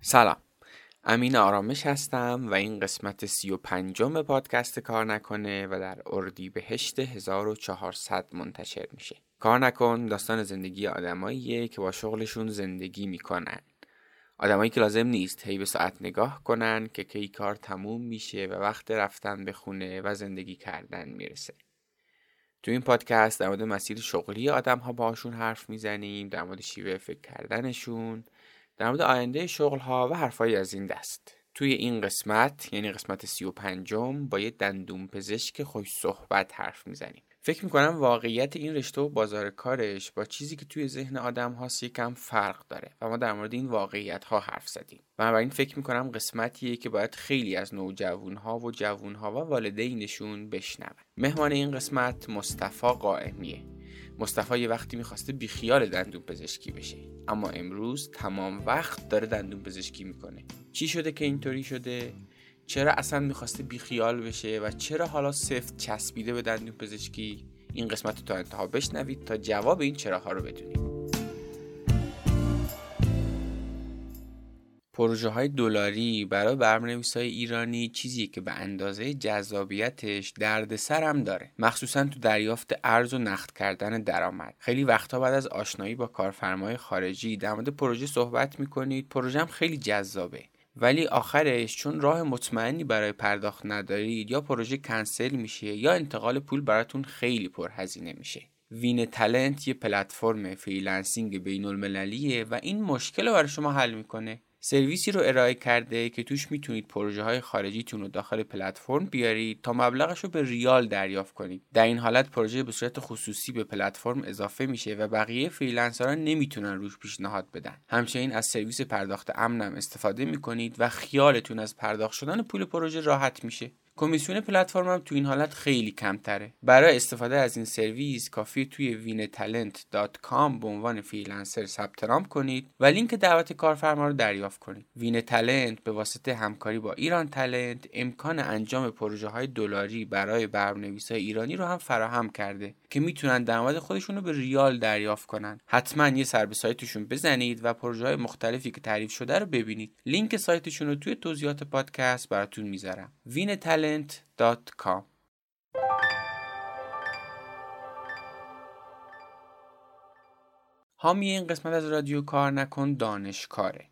سلام. امین آرامش هستم و این قسمت سی و پنجم پادکست کار نکنه و در اردی بهشت 1400 منتشر میشه. کار نکن داستان زندگی آدماییه که با شغلشون زندگی می‌کنن. آدمایی که لازم نیست هی به ساعت نگاه کنن که کی کار تموم میشه و وقت رفتن به خونه و زندگی کردن می‌رسه. تو این پادکست در مورد مسیر شغلی آدم ها باشون حرف می‌زنیم در مورد شیوه فکر کردنشون در مورد آینده شغل ها و حرفایی از این دست. توی این قسمت یعنی قسمت سی و پنجم با یه دندون پزشک خوش صحبت حرف می‌زنیم. فکر می‌کنم واقعیت این رشته و بازار کارش با چیزی که توی ذهن آدم هاست یکم فرق داره و ما در مورد این واقعیت ها حرف زدیم. بنابراین فکر می‌کنم قسمتیه که باید خیلی از نوجوان ها و جوون ها و والدینشون بشنون. مهمان این قسمت مصطفی قائمیه. مصطفی یه وقتی می‌خواسته بیخیال دندون پزشکی بشه. اما امروز تمام وقت داره دندون پزشکی می‌کنه. چی شده که اینطوری شده؟ چرا اصلا می‌خواسته بیخیال بشه و چرا حالا سفت چسبیده به دندون پزشکی؟ این قسمت رو تا انتها بشنوید تا جواب این چراها رو بدونید. پروژه های دلاری برای برنامه‌نویس های ایرانی چیزی که به اندازه جذابیتش دردسر هم داره. مخصوصا تو دریافت ارز و نقد کردن درآمد. خیلی وقتا بعد از آشنایی با کارفرمای خارجی در مورد پروژه صحبت می‌کنید. پروژه هم خیلی جذابه. ولی آخرش چون راه مطمئنی برای پرداخت ندارید یا پروژه کنسل میشه یا انتقال پول براتون خیلی پرهزینه میشه. وین تلنت یه پلتفرم freelancing بین المللیه و این مشکل رو برای شما حل می‌کنه. سرویسی رو ارائه کرده که توش می‌تونید پروژه های خارجیتون رو داخل پلتفرم بیارید تا مبلغش رو به ریال دریافت کنید. در این حالت پروژه به صورت خصوصی به پلتفرم اضافه میشه و بقیه freelancer ها نمی‌تونن روش پیشنهاد بدن. همچنین از سرویس پرداخت امنم استفاده می‌کنید و خیالتون از پرداخت شدن پول پروژه راحت میشه. کمیسیون پلتفرم هم تو این حالت خیلی کمتره. برای استفاده از این سرویس کافیه توی وینتالنت.com به عنوان freelancer ثبت نام کنید و لینک دعوت کارفرما رو دریافت کنید. وین تلنت به واسطه همکاری با ایران تلنت امکان انجام پروژه های دلاری برای برنامه‌نویسای ایرانی رو هم فراهم کرده که می‌تونن درآمد خودشون رو به ریال دریافت کنن. حتما یه سر به سایتشون بزنید و پروژه های مختلفی که تعریف شده رو ببینید. لینک سایتشون رو توی توضیحات پادکست براتون می‌ذارم. وینتالنت.com حامی این قسمت از رادیو کار نکن دانشکاره.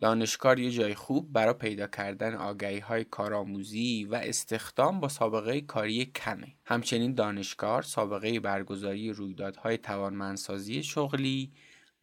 دانشکار یه جای خوب برای پیدا کردن آگهی های کارآموزی و استخدام با سابقه کاری کمه. همچنین دانشکار سابقه برگزاری رویدادهای توانمندسازی شغلی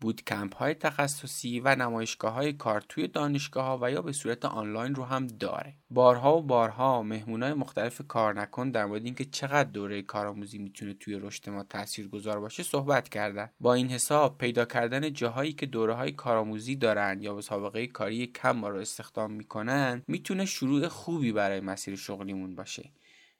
bootcamp های تخصصی و نمایشگاه های کار توی دانشگاه ها و یا به صورت آنلاین رو هم داره. بارها و بارها مهمون های مختلف کار نکن در مورد اینکه چقدر دوره کارآموزی می‌تونه توی رشد ما تأثیر گذار باشه صحبت کردن. با این حساب پیدا کردن جاهایی که دوره های کارآموزی دارن یا به سابقه کاری کم ما رو استخدام می‌کنن می‌تونه شروع خوبی برای مسیر شغلیمون باشه.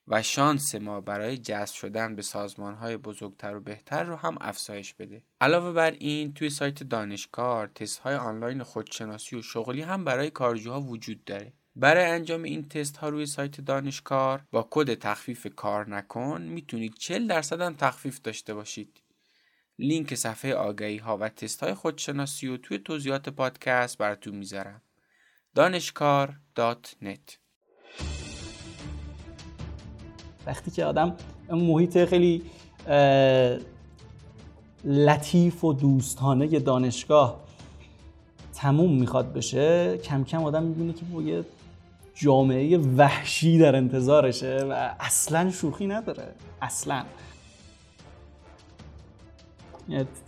و شانس ما برای جذب شدن به سازمان های بزرگتر و بهتر رو هم افزایش بده. علاوه بر این توی سایت دانشکار تست های آنلاین خودشناسی و شغلی هم برای کارجوها وجود داره. برای انجام این تست ها روی سایت دانشکار با کد تخفیف کار نکن می‌تونید 40 درصد هم تخفیف داشته باشید. لینک صفحه آگهی ها و تست های خودشناسی و توی توضیحات پادکست براتون می‌ذارم. دانشکار.net وقتی که آدم محیط خیلی لطیف و دوستانه دانشگاه تموم می‌خواد بشه کم کم آدم می‌بینه که یه جامعه وحشی در انتظارشه و اصلا شوخی نداره. اصلا.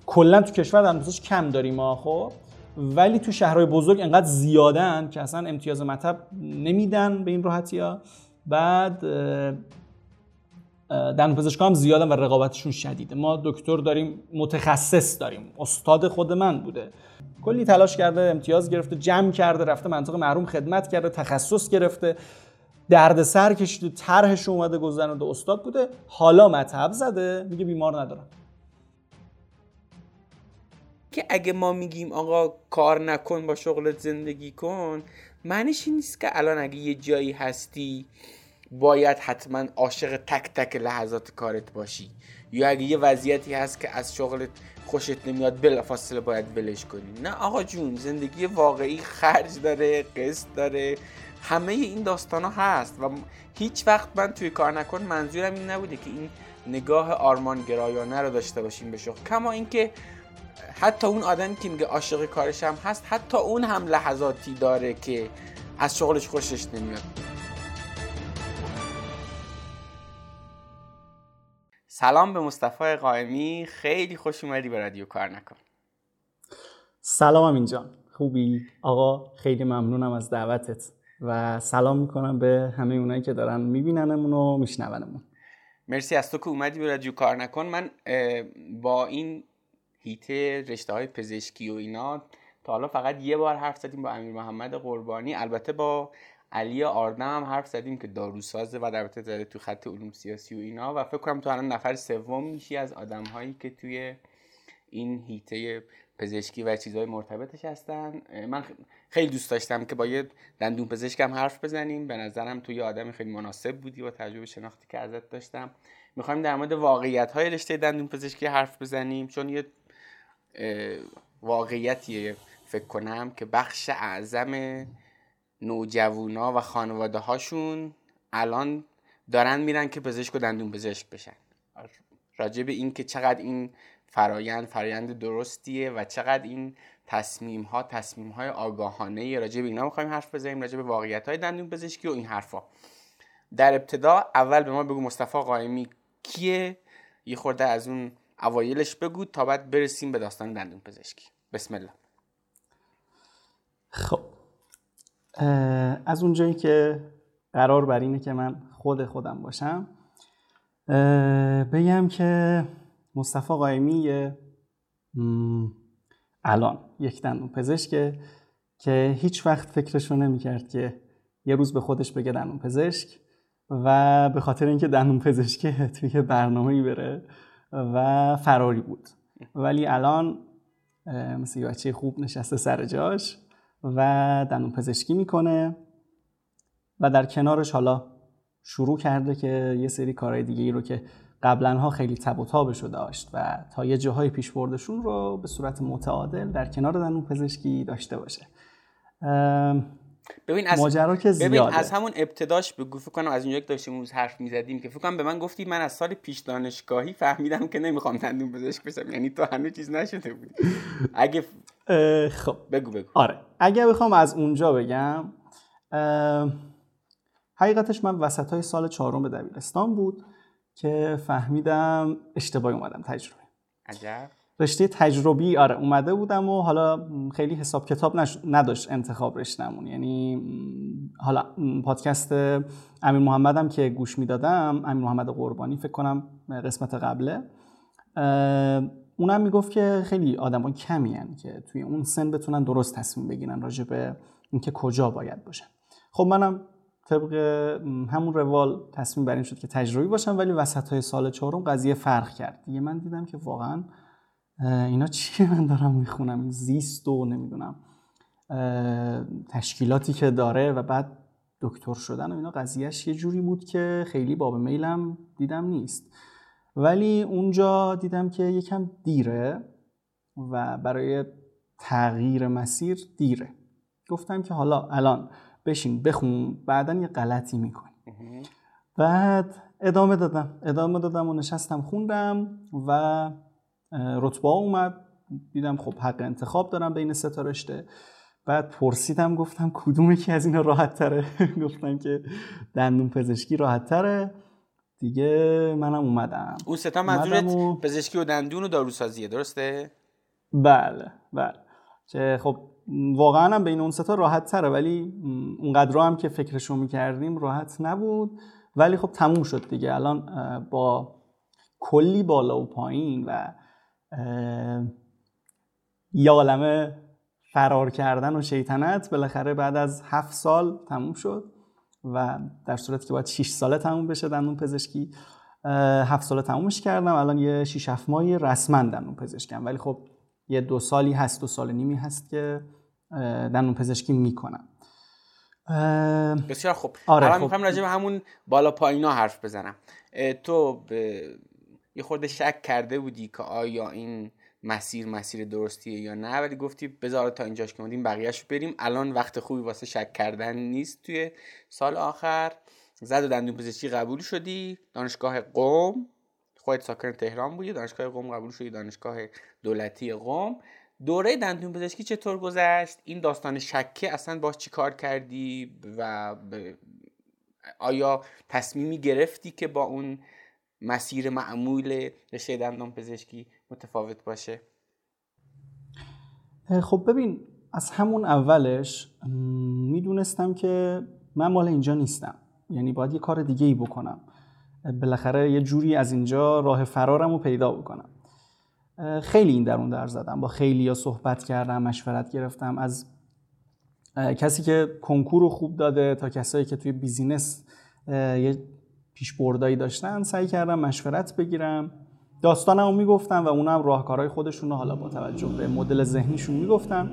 کلا تو کشور در کم داریم ما خب؟ ولی تو شهرهای بزرگ انقدر زیادن که اصلا امتیاز مطب نمیدن به این راحتی ها بعد دندون پزشکا هم زیادن و رقابتشون شدیده ما دکتر داریم متخصص داریم. استاد خود من بوده. کلی تلاش کرده امتیاز گرفته جمع کرده رفته منطقه محروم خدمت کرده تخصص گرفته. درد سر کشیده طرحش اومده گذرنده استاد بوده. حالا مطب زده. میگه بیمار ندارم. که اگه ما میگیم آقا کار نکن با شغلت زندگی کن معنیش این نیست که الان اگه یه جایی هستی باید حتما عاشق تک تک لحظات کارت باشی. یا اگه یه وضعیتی هست که از شغلت خوشت نمیاد بلافاصله باید ولش کنی. نه آقا جون زندگی واقعی خرج داره قسط داره. همه این داستان ها هست و هیچ وقت من توی کار نکن منظورم این نبوده که این نگاه آرمان گرایانه رو داشته باشیم به شغل. کما اینکه حتی اون آدمی که میگه عاشق کارش هم هست حتی اون هم لحظاتی داره که از شغلش خوشش نمیاد. سلام به مصطفی قائمی. خیلی خوش اومدی به رادیو کار نکن. سلام اینجان خوبی؟ آقا خیلی ممنونم از دعوتت. و سلام می‌کنم به همه اونایی که دارن میبیننمون و میشنونمون. مرسی از تو که اومدی به رادیو کار نکن. من با این هیته رشته های پزشکی و اینا تا حالا فقط یه بار حرف زدیم با امیر محمد قربانی. البته با علی آردم هم حرف زدیم که داروسازه و البته زده تو خط علوم سیاسی و اینا و فکر کنم تو الان نفر سوم میشی از آدم هایی که توی این هیته پزشکی و چیزهای مرتبطش هستن. من خیلی دوست داشتم که با یه دندون پزشکم حرف بزنیم. به نظرم توی آدم خیلی مناسب بودی و تجربه شناختی که ازت داشتم. می‌خوایم در مورد واقعیت های رشته دندون پزشکی حرف بزنیم چون یه واقعیتیه فکر کنم که بخش اعظم نوجوونا و خانواده هاشون الان دارن میرن که پزشک و دندون پزشک بشن. راجع به این که چقدر این فرایند فرایند درستیه و چقدر این تصمیم ها تصمیم های آگاهانه راجع به اینا می‌خوایم حرف بزنیم راجع به واقعیت های دندون پزشکی و این حرفا. در ابتدا اول به ما بگو مصطفی قائمی کیه؟ یه خورده از اون اوایلش بگو تا بعد برسیم به داستان دندون پزشکی. بسم الله. خب از اونجایی که قرار بر اینه که من خود خودم باشم بگم که مصطفی قائمی الان یک دندون پزشکه که هیچ وقت فکرشو نمی‌کرد که یه روز به خودش بگه دندون پزشک و به خاطر اینکه دندون پزشکه توی برنامه بره و فراری بود. ولی الان مثل یه بچه خوب نشسته سر جاش. و دندون پزشکی می‌کنه و در کنارش حالا شروع کرده که یه سری کارهای دیگه ای رو که قبلا ها خیلی تب و تابش داشت و تا یه جاهای پیش بردشون رو به صورت متعادل در کنار دندون پزشکی داشته باشه ببین از ماجرا که زیاده. ببین از همون ابتداش بگو فکر کنم از اونجا که داشتیم اون حرف می‌زدیم که فکر کنم به من گفتی من از سال پیش دانشگاهی فهمیدم که نمی‌خوام دندون پزشک بشم یعنی تو هنوز چیز نشده بود اگه خب. بگو بگو. آره. اگه بخوام از اونجا بگم حقیقتش من وسط های سال چهارم به دبیرستان بود که فهمیدم اشتباهی اومدم تجربه. عجب. رشته تجربی آره اومده بودم و حالا خیلی حساب کتاب نداشت انتخاب رشتهمون. یعنی حالا پادکست امیر محمدم که گوش می‌دادم امیر محمد قربانی فکر کنم قسمت قبله اونم می‌گفت که خیلی آدم کمی هن که توی اون سن بتونن درست تصمیم بگیرن راجع به اینکه کجا باید باشن. خب منم طبق همون روال تصمیم بر این شد که تجربی باشم ولی وسط های سال چهارم قضیه فرق کرد. دیگه من دیدم که واقعا اینا چیه؟ من دارم می‌خونم. زیست و نمی‌دونم تشکیلاتی که داره و بعد دکتر شدن و اینا قضیهش یه جوری بود که خیلی باب میلم دیدم نیست. ولی اونجا دیدم که یکم دیره و برای تغییر مسیر دیره. گفتم که حالا الان بشین بخون بعدا یه غلطی می‌کنی. بعد ادامه دادم. ادامه دادم و نشستم خوندم و رتبه اومد. دیدم خب حق انتخاب دارم بین سه تا رشته. بعد پرسیدم گفتم کدوم که از اینا راحت تره؟ گفتم که دندون پزشکی راحت تره. دیگه منم اومدم. اون ستا منظورت و... پزشکی و دندون و داروسازیه درسته؟ بله بله. که خب واقعا هم بین اون ستا راحت تره ولی اونقدر هم که فکرشو می‌کردیم راحت نبود. ولی خب تموم شد دیگه. الان با کلی بالا و پایین و یه عالمه فرار کردن و شیطنت بالاخره بعد از هفت سال تموم شد. و در صورتی که باید 6 ساله تموم بشه دندون پزشکی هفت ساله تمومش کردم. الان یه 6 7 ماهی رسما دندون پزشکم. ولی خب یه دو سالی هست دو سال نیمی هست که دندون پزشکی می‌کنم. بسیار خوب. آره الان خب. می‌خوام راجع به همون بالا پایینا حرف بزنم. تو به یه خورده شک کرده بودی که آیا این مسیر مسیر درستیه یا نه. ولی گفتی بذار تا اینجاش که اومدیم بقیهش بریم. الان وقت خوبی واسه شک کردن نیست توی سال آخر. زد و دندون پزشکی قبول شدی. دانشگاه قوم خودت ساکن تهران بودی. دانشگاه قوم قبول شدی. دانشگاه دولتی قوم دوره دندون پزشکی چطور گذشت؟ این داستان شکه اصلا باش چی کار کردی؟ و آیا تصمیمی گرفتی که با اون مسیر معمول رشته دندان پزشکی متفاوت باشه؟ خب ببین از همون اولش می‌دونستم که من مال اینجا نیستم. یعنی باید یه کار دیگه ای بکنم بالاخره یه جوری از اینجا راه فرارم رو پیدا بکنم. خیلی این درون در زدم. با خیلی ها صحبت کردم مشورت گرفتم. از کسی که کنکور رو خوب داده تا کسایی که توی بیزینس یه پیشبردایی داشتن سعی کردم مشورت بگیرم. داستانم رو می‌گفتم و اونم راهکارهای خودشون رو حالا با توجه به مدل ذهنیشون می‌گفتن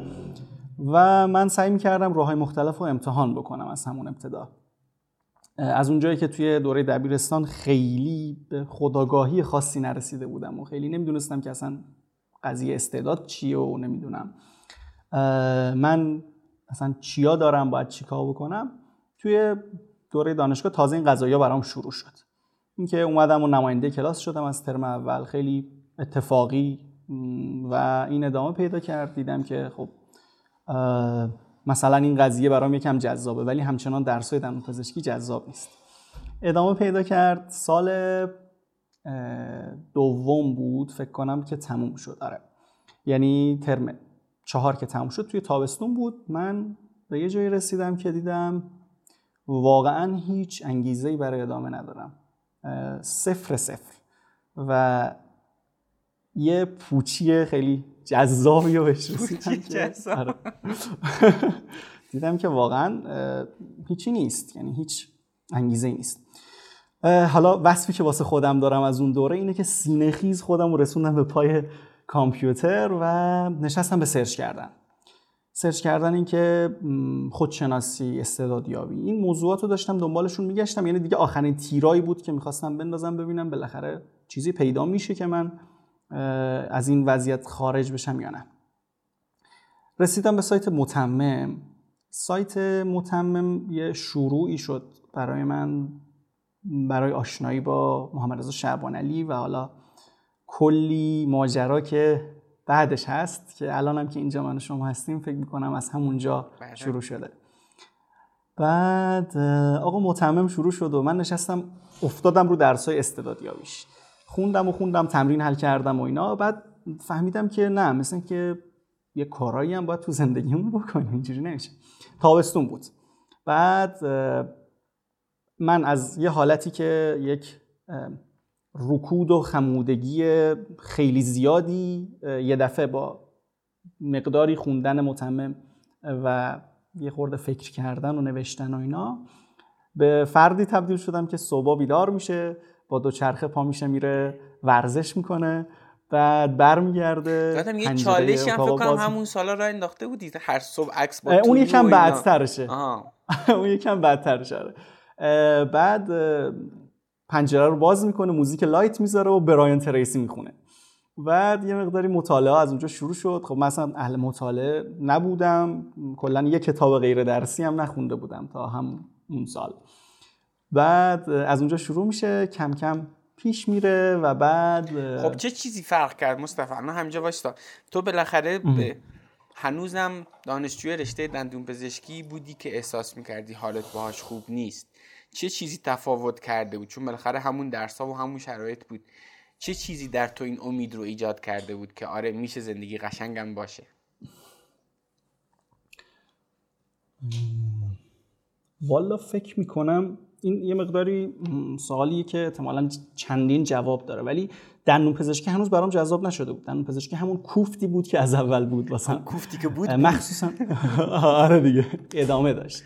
و من سعی می‌کردم راه های مختلف رو امتحان بکنم از همون ابتدا. از اونجایی که توی دوره دبیرستان خیلی به خداگاهی خاصی نرسیده بودم و خیلی نمی‌دونستم که اصلا قضیه استعداد چیه و نمی‌دونم. من اصلا چیا دارم باید چیکار بکنم؟ توی دوره دانشگاه تازه این قضايا برام شروع شد. اینکه اومدم و نماینده کلاس شدم از ترم اول. خیلی اتفاقی و این ادامه پیدا کرد. دیدم که خب مثلا این قضیه برام یکم جذابه ولی همچنان درسای دندون پزشکی جذاب نیست. ادامه پیدا کرد. سال دوم بود. فکر کنم که تموم شد. آره. یعنی ترم چهار که تموم شد توی تابستون بود. من به یه جایی رسیدم که دیدم واقعا هیچ انگیزه برای ادامه ندارم. صفر صفر. و یه پوچی خیلی جذابی رو بهش آره. دیدم که واقعا هیچی نیست. یعنی هیچ انگیزه نیست. حالا وصفی که واسه خودم دارم از اون دوره اینه که سینه خیز خودم رو رسوندم به پای کامپیوتر و نشستم به سرچ کردن. سرچ کردن این که خودشناسی استعدادیابی این موضوعات رو داشتم دنبالشون میگشتم. یعنی دیگه آخرین تیرایی بود که می‌خواستم بندازم ببینم بالاخره چیزی پیدا میشه که من از این وضعیت خارج بشم یا نه. رسیدم به سایت متمم. سایت متمم یه شروعی شد برای من برای آشنایی با محمد رضا شعبان علی و حالا کلی ماجرا که بعدش هست که الان هم که اینجا من شما هستیم فکر می‌کنم از همونجا بله. شروع شده. بعد آقا متمم شروع شد و من نشستم افتادم رو درسای استعدادیابیش. خوندم و خوندم تمرین حل کردم و اینا. بعد فهمیدم که نه مثل که یه کارایی هم باید تو زندگیمون بکنیم. اینجوری نمیشه. تابستون بود. بعد من از یه حالتی که یک رکود و خمودگی خیلی زیادی یه دفعه با مقداری خوندن متمم و یه خورده فکر کردن و نوشتن و اینا به فردی تبدیل شدم که صبح بیدار میشه با دو چرخه پا میشه میره ورزش می‌کنه بعد برمیگرده یه چالشی هم فکر کنم همون سالا را انداخته بودی هر صبح عکس با اون یکم بعدترشه اون یکم بعدترشه بعد پنجره رو باز می‌کنه موزیک لایت می‌ذاره و برایان تریسی می‌خونه. بعد یه مقداری مطالعه از اونجا شروع شد. خب مثلا اهل مطالعه نبودم. کلا یه کتاب غیر درسی هم نخونده بودم تا هم اون سال. بعد از اونجا شروع میشه. کم کم پیش میره و بعد خب چه چیزی فرق کرد مصطفی؟ من همینجا وایستا. تو بالاخره به هنوزم دانشجوی رشته دندون پزشکی بودی که احساس می‌کردی حالت باهاش خوب نیست. چه چیزی تفاوت کرده بود؟ چون بالاخره همون درس ها و همون شرایط بود. چه چیزی در تو این امید رو ایجاد کرده بود که آره میشه زندگی قشنگم باشه؟ والا فکر می‌کنم این یه مقداری سوالیه که احتمالا چندین جواب داره. ولی دندون پزشکی هنوز برام جذاب نشده بود. دندون پزشکی همون کوفتی بود که از اول بود. واسه کوفتی که بود؟ مخصوصا آره دیگه ادامه داشت.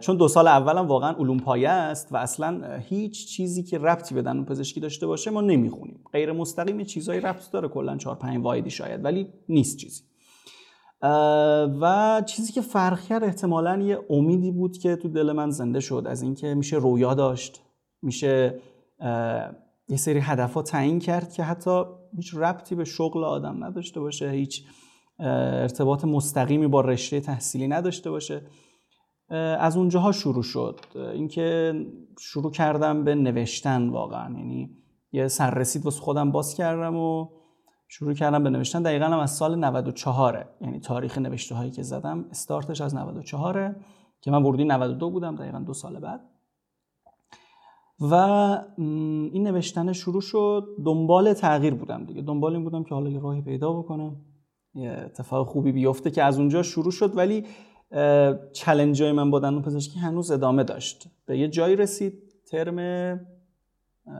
چون دو سال اولم واقعا علوم پایه است و اصلا هیچ چیزی که ربطی به دندون پزشکی داشته باشه ما نمی‌خونیم. غیر مستقیم چیزایی ربط داره کلا 4 5 وایدی شاید ولی نیست چیزی. و چیزی که فرق کرد احتمالا یه امیدی بود که تو دل من زنده شد از اینکه میشه رویا داشت میشه یه سری هدفها تعیین کرد که حتی هیچ ربطی به شغل آدم نداشته باشه هیچ ارتباط مستقیمی با رشته تحصیلی نداشته باشه. از اونجاها شروع شد. اینکه شروع کردم به نوشتن واقعا. یعنی یه سررسید واسه خودم باز کردم و شروع کردم به نوشتن. دقیقا هم از سال 94 یعنی تاریخ نوشته هایی که زدم استارتش از 94 که من ورودی 92 بودم دقیقا دو سال بعد. و این نوشتن شروع شد. دنبال تغییر بودم دیگه. دنبال این بودم که حالا یه راهی پیدا بکنم. یه اتفاق خوبی بیفته که از اونجا شروع شد. ولی چلنج های من با دندون پزشکی هنوز ادامه داشت. به یه جایی رسید ترم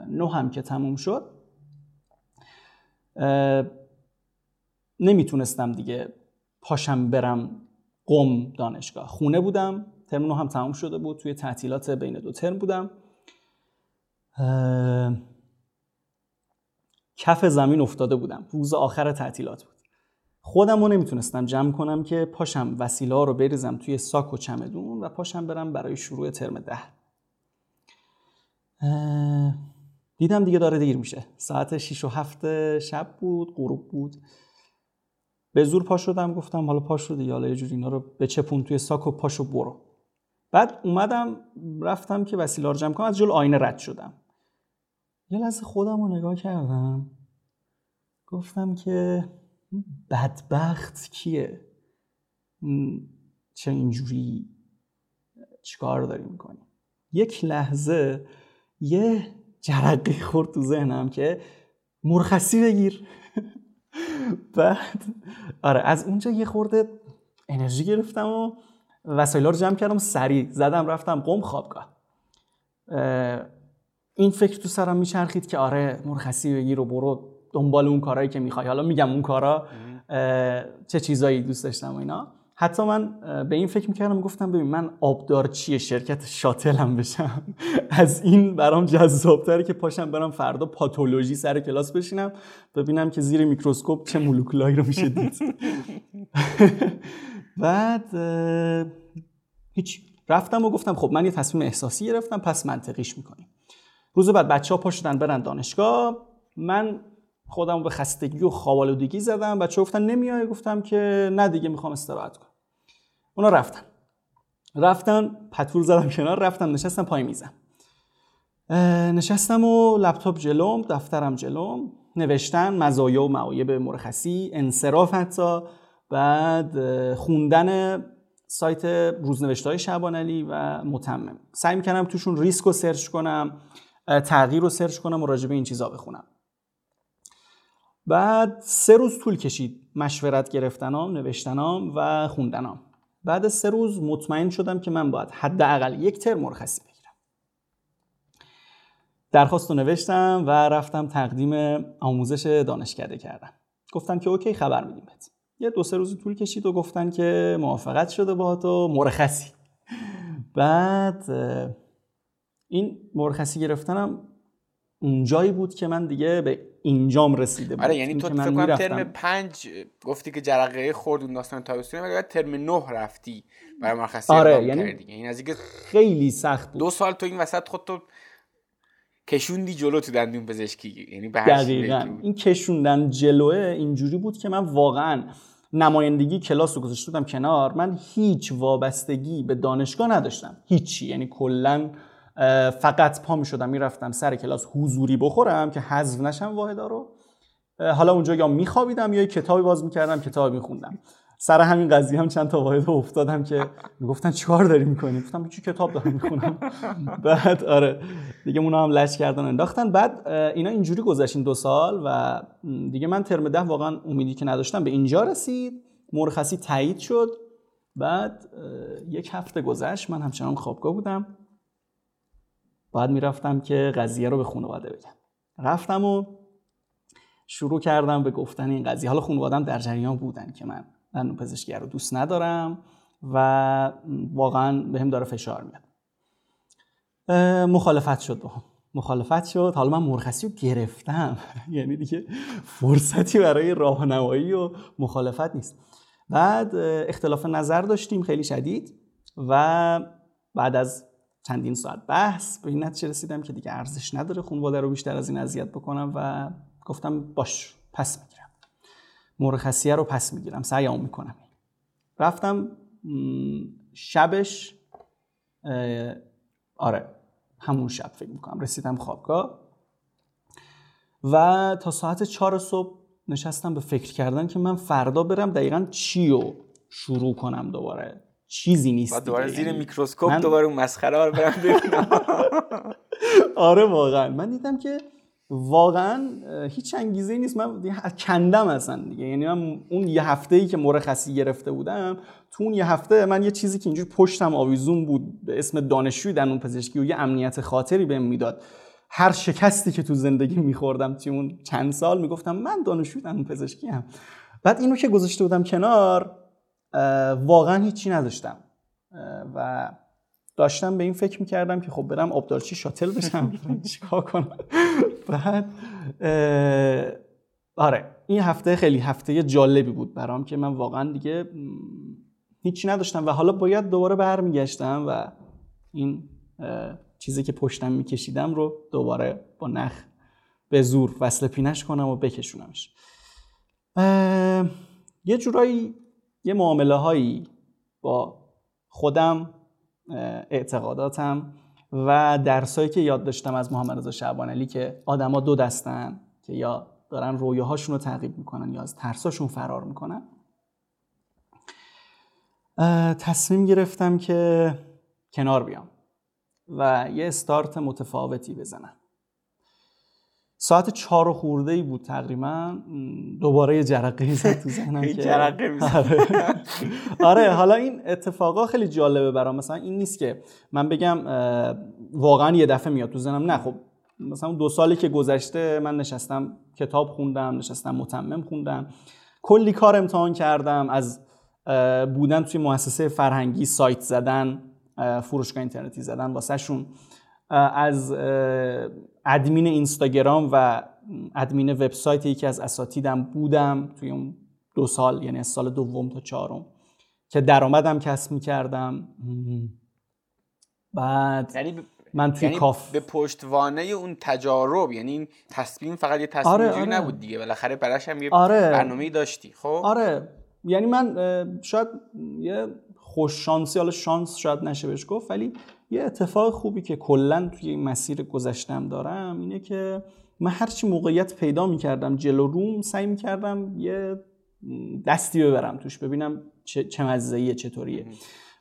نو هم که تموم شد. نمی‌تونستم دیگه پاشم برم قم دانشگاه. خونه بودم ترم نو هم تموم شده بود. توی تعطیلات بین دو ترم بودم. کف زمین افتاده بودم. روز آخر تعطیلات بود. خودم رو نمی‌تونستم جمع کنم که پاشم وسیله رو بریزم توی ساک و چمدون و پاشم برم برای شروع ترم ده. دیدم دیگه داره دیر میشه. ساعت 6 و 7 شب بود غروب بود. به زور پا شدم گفتم حالا پا شده حالا یه جوری اینا رو بچپون توی ساک و پاشو برو. بعد اومدم رفتم که وسیله رو جمع کنم از جلو آینه رد شدم. یه لحظه خودم رو نگاه کردم. گفتم که بدبخت کیه؟ چه اینجوری چیکار داری می‌کنی یک لحظه یه جرقی خورد تو ذهنم که مرخصی بگیر. بعد آره از اونجا یه خورده انرژی گرفتم و وسایل رو جمع کردم سریع زدم رفتم قم خوابگاه. این فکر تو سرم میچرخید که آره مرخصی بگیر و برو دنبال اون کارهایی که می‌خوای. حالا میگم اون کارا چه چیزایی دوست داشتم و اینا. حتی من به این فکر می‌کردم گفتم ببین من آبدار چیه شرکت شاتلم بشم؟ از این برام جذابتره که پاشم برم فردا پاتولوژی سر کلاس بشینم ببینم که زیر میکروسکوپ چه مولکولایی رو میشه دید. بعد هیچ. رفتم و گفتم خب من یه تصمیم احساسی گرفتم پس منطقیش می‌کنیم. روز بعد بچه ها پا شدن برن دانشگاه. من خودم به خستگی و خوابالودگی زدم بچه گفتن نمیای؟ گفتم که نه دیگه می‌خوام استراحت کنم. اونا رفتن. رفتن پتور زدم کنار رفتم نشستم پای میزم. نشستم و لپتاپ جلوم دفترم جلوم نوشتن مزایا و معایب مرخصی انصراف حتی. بعد خوندن سایت روزنوشته های شعبان علی و متمم. سعی می‌کنم توشون ریسک رو سرچ کنم تغییر رو سرچ کنم و راجبه این چیزا بخونم. بعد سه روز طول کشید مشورت گرفتنام نوشتنام و خوندنام. بعد سه روز مطمئن شدم که من باید حداقل یک ترم مرخصی بگیرم. درخواست رو نوشتم و رفتم تقدیم آموزش دانشکده کردم. گفتن که اوکی خبر میدیم بهت. یه دو سه روز طول کشید و گفتن که موافقت شده با تو مرخصی. بعد این مرخصی گرفتنم اونجایی بود که من دیگه به اینجام رسیده بود. آره یعنی تو فکر کنم ترم پنج گفتی که جرقه خورد اون داستان تابستون ولی ترم نه رفتی برای مرخصی آره یعنی دیگه. این از خیلی سخت بود. دو سال تو این وسط خودتو کشوندی جلو تو دندون پزشکی. یعنی به دقیقاً. این کشوندن جلوه اینجوری بود که من واقعا نمایندگی کلاس رو گذاشته کنار. من هیچ وابستگی به دانشگاه نداشتم. هیچی. یعنی کلا فقط پا می شدم می‌رفتم سر کلاس حضوری بخورم که حذف نشم واحدا رو. حالا اونجا یا میخوابیدم یا کتابی باز می‌کردم کتاب میخوندم. سر همین قضیه هم چند تا واحد افتادم که می‌گفتن چیکار داری می‌کنی گفتم چی کتاب دارم می‌خونم؟ بعد آره. دیگه اونا هم لش کردن انداختن. بعد اینا اینجوری گذشت دو سال و دیگه من ترم ده واقعا امیدی که نداشتم به اینجا رسید. مرخصی تایید شد. بعد یک هفته گذشت من همچنان خوابگاه بودم. باید می‌رفتم که قضیه رو به خانواده بگم. رفتم و شروع کردم به گفتن این قضیه. حالا خانوادم در جریان بودن که من دندون پزشکی رو دوست ندارم و واقعا به هم داره فشار میاد. مخالفت شد با مخالفت شد. حالا من مرخصی رو گرفتم. یعنی دیگه فرصتی برای راهنمایی و مخالفت نیست. بعد اختلاف نظر داشتیم خیلی شدید و بعد از چندین ساعت بحث. به این نتیجه رسیدم که دیگه ارزش نداره خانواده رو بیشتر از این اذیت بکنم و گفتم باش پس می‌گیرم. مرخصیه رو پس می‌گیرم. سعیام می‌کنم. رفتم شبش آره همون شب فکر می‌کنم. رسیدم خوابگاه و تا ساعت چهار صبح نشستم به فکر کردن که من فردا برم دقیقا چی رو شروع کنم دوباره. چیزی نیست دوباره زیر یعنی میکروسکوپ من... دوباره اون مسخره رو برم ببینم. آره واقعا. من دیدم که واقعا هیچ انگیزه نیست. من کندم اصلا دیگه. یعنی من اون یه هفته ای که مرخصی گرفته بودم تو اون یه هفته من یه چیزی که اینجوری پشتم آویزون بود به اسم دانشجوی در اون پزشکی و یه امنیت خاطری بهم می‌داد. هر شکستی که تو زندگی میخوردم توی اون چند سال می‌گفتم من دانشجوی در اون پزشکی هم بعد اینو که گذاشته بودم کنار واقعا هیچی نداشتم. و داشتم به این فکر می‌کردم که خب برم آبدارچی شاتل بشم چیکار کنم؟ بعد آره این هفته خیلی هفته جالبی بود برام که من واقعا دیگه هیچی نداشتم و حالا باید دوباره برمیگشتم و این چیزی که پشتم میکشیدم رو دوباره با نخ به زور وصل پینش کنم و بکشونمش. یه جورایی یه معامله هایی با خودم اعتقاداتم و درسایی که یاد داشتم از محمد رضا شعبان علی که آدما دو دستن که یا دارن رویاهاشون رو تعقیب می‌کنن یا از ترساشون فرار می‌کنن. تصمیم گرفتم که کنار بیام و یه استارت متفاوتی بزنم. ساعت چهار خورده ای بود تقریبا. دوباره یه جرقه زد تو ذهنم که جرقه آره. آره حالا این اتفاقا خیلی جالبه برام. مثلا این نیست که من بگم واقعا یه دفعه میاد تو ذهنم. نه خب مثلا دو سالی که گذشته من نشستم کتاب خوندم نشستم متمم خوندم. کلی کار امتحان کردم. از بودن توی مؤسسه فرهنگی سایت زدن فروشگاه اینترنتی زدن واسه شون از ادمین اینستاگرام و ادمین وبسایت یکی از اساتیدم بودم توی اون دو سال یعنی از سال دوم تا چهارم که درآمدم کسب می‌کردم بعد یعنی من توی یعنی کاف به پشتوانه اون تجارب یعنی این تصمیم فقط یه تصمیم آره, آره. نبود دیگه بالاخره براش هم یه آره. برنامه‌ای داشتی خب آره یعنی من شاید یه خوش شانسی حالا شانس شاید نشه بهش گفت ولی یه اتفاق خوبی که کلا توی این مسیر گذشتم دارم اینه که من هرچی موقعیت پیدا می‌کردم جلو روم سعی می‌کردم یه دستی ببرم توش ببینم چه, چه مزهیه چطوریه.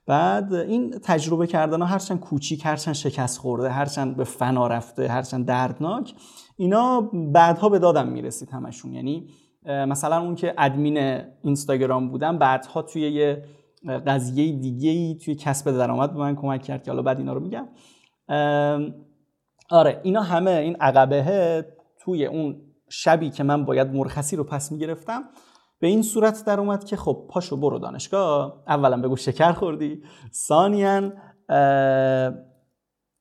بعد این تجربه کردن ها هرچند کوچیک هرچند شکست خورده هرچند به فنا رفته هرچند دردناک اینا بعدها به دادم می‌رسید همشون. یعنی مثلا اون که ادمین اینستاگرام بودم بعدها توی یه قضیه دیگه ای توی کسب درآمد به من کمک کرد که حالا بعد اینا رو میگم. آره اینا همه این عقبه توی اون شبی که من باید مرخصی رو پس می‌گرفتم به این صورت در اومد که خب پاشو برو دانشگاه. اولا بگو شکر خوردی. ثانیا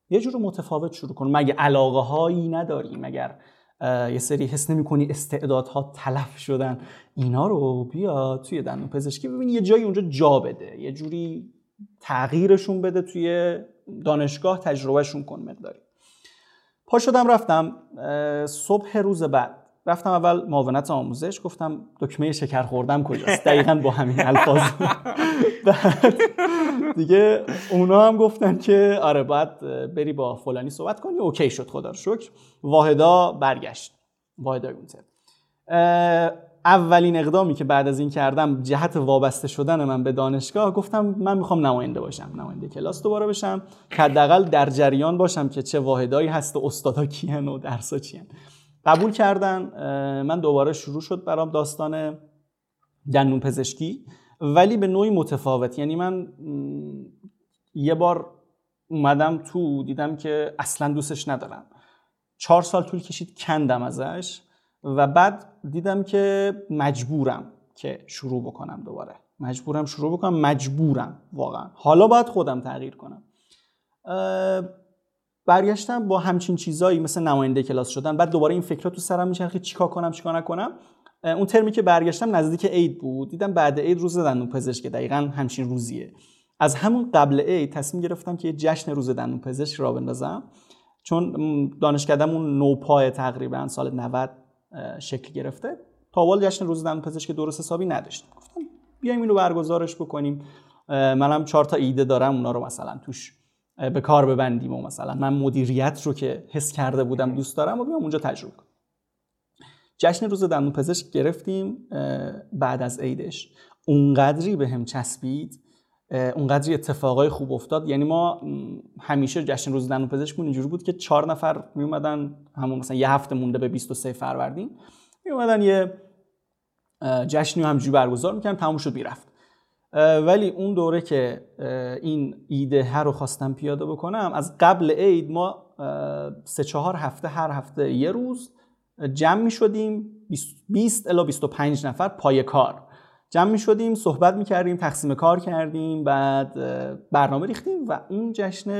یه جور متفاوت شروع کن. مگه علاقه هایی نداری مگر یه سری حس نمی کنی استعدادها تلف شدن. اینا رو بیا توی دندون پزشکی ببین یه جایی اونجا جا بده. یه جوری تغییرشون بده توی دانشگاه تجربهشون کن مقداری. پا شدم رفتم صبح روز بعد. رفتم اول معاونت آموزش گفتم دکمه شکر خوردم کجاست؟ دقیقا با همین الفاظ. دیگه اونا هم گفتن که آره باید بری با فلانی صحبت کنی. اوکی شد خدا رو شکر. واحدا برگشت. واحدا یونتر اولین اقدامی که بعد از این کردم جهت وابسته شدن من به دانشگاه گفتم من می‌خوام نماینده باشم نماینده کلاس دوباره بشم. که حداقل در جریان باشم که چه واحدایی هست و استادا کیان و درسا چیان. قبول کردن من دوباره شروع شد برام داستان دندون پزشکی ولی به نوعی متفاوت. یعنی من یه بار اومدم تو دیدم که اصلا دوستش ندارم. چهار سال طول کشید کندم ازش و بعد دیدم که مجبورم که شروع بکنم دوباره. مجبورم شروع بکنم مجبورم واقعا. حالا باید خودم تغییر کنم. برگشتم با همچین چیزایی مثل نماینده کلاس شدن بعد دوباره این فکرات تو سرم میچرخید چیکار کنم چیکار نکنم. اون ترمی که برگشتم نزدیک عید بود دیدم بعد عید روز دندون پزشک دقیقا همچین روزیه. از همون قبل عید تصمیم گرفتم که جشن روز دندون پزشک را بندازم چون دانشکدهمون نوپای تقریبا سال 90 شکل گرفته. تا جشن روز دندون پزشک درست حسابی نداشتیم. گفتم بیایم اینو برگزارش بکنیم. منم چهار تا ایده دارم اونا رو مثلا توش به کار ببندیم و مثلا من مدیریت رو که حس کرده بودم دوست دارم و بیام اونجا تجربه کنم. جشن روز دندون پزشک گرفتیم بعد از عیدش. اونقدری به هم چسبید اونقدری اتفاقای خوب افتاد. یعنی ما همیشه جشن روز دندون پزشکمون اینجوری بود که چهار نفر می اومدن همون مثلا یه هفته مونده به 23 فروردین. می اومدن یه جشنی همجوری برگزار می‌کنن تموم شد می‌رفت. ولی اون دوره که این ایده هر رو خواستم پیاده بکنم از قبل عید ما سه چهار هفته هر هفته یه روز جمع می شدیم 20 الا 25 نفر پای کار. جمع می شدیم صحبت می کردیم تقسیم کار کردیم بعد برنامه ریختیم و اون جشن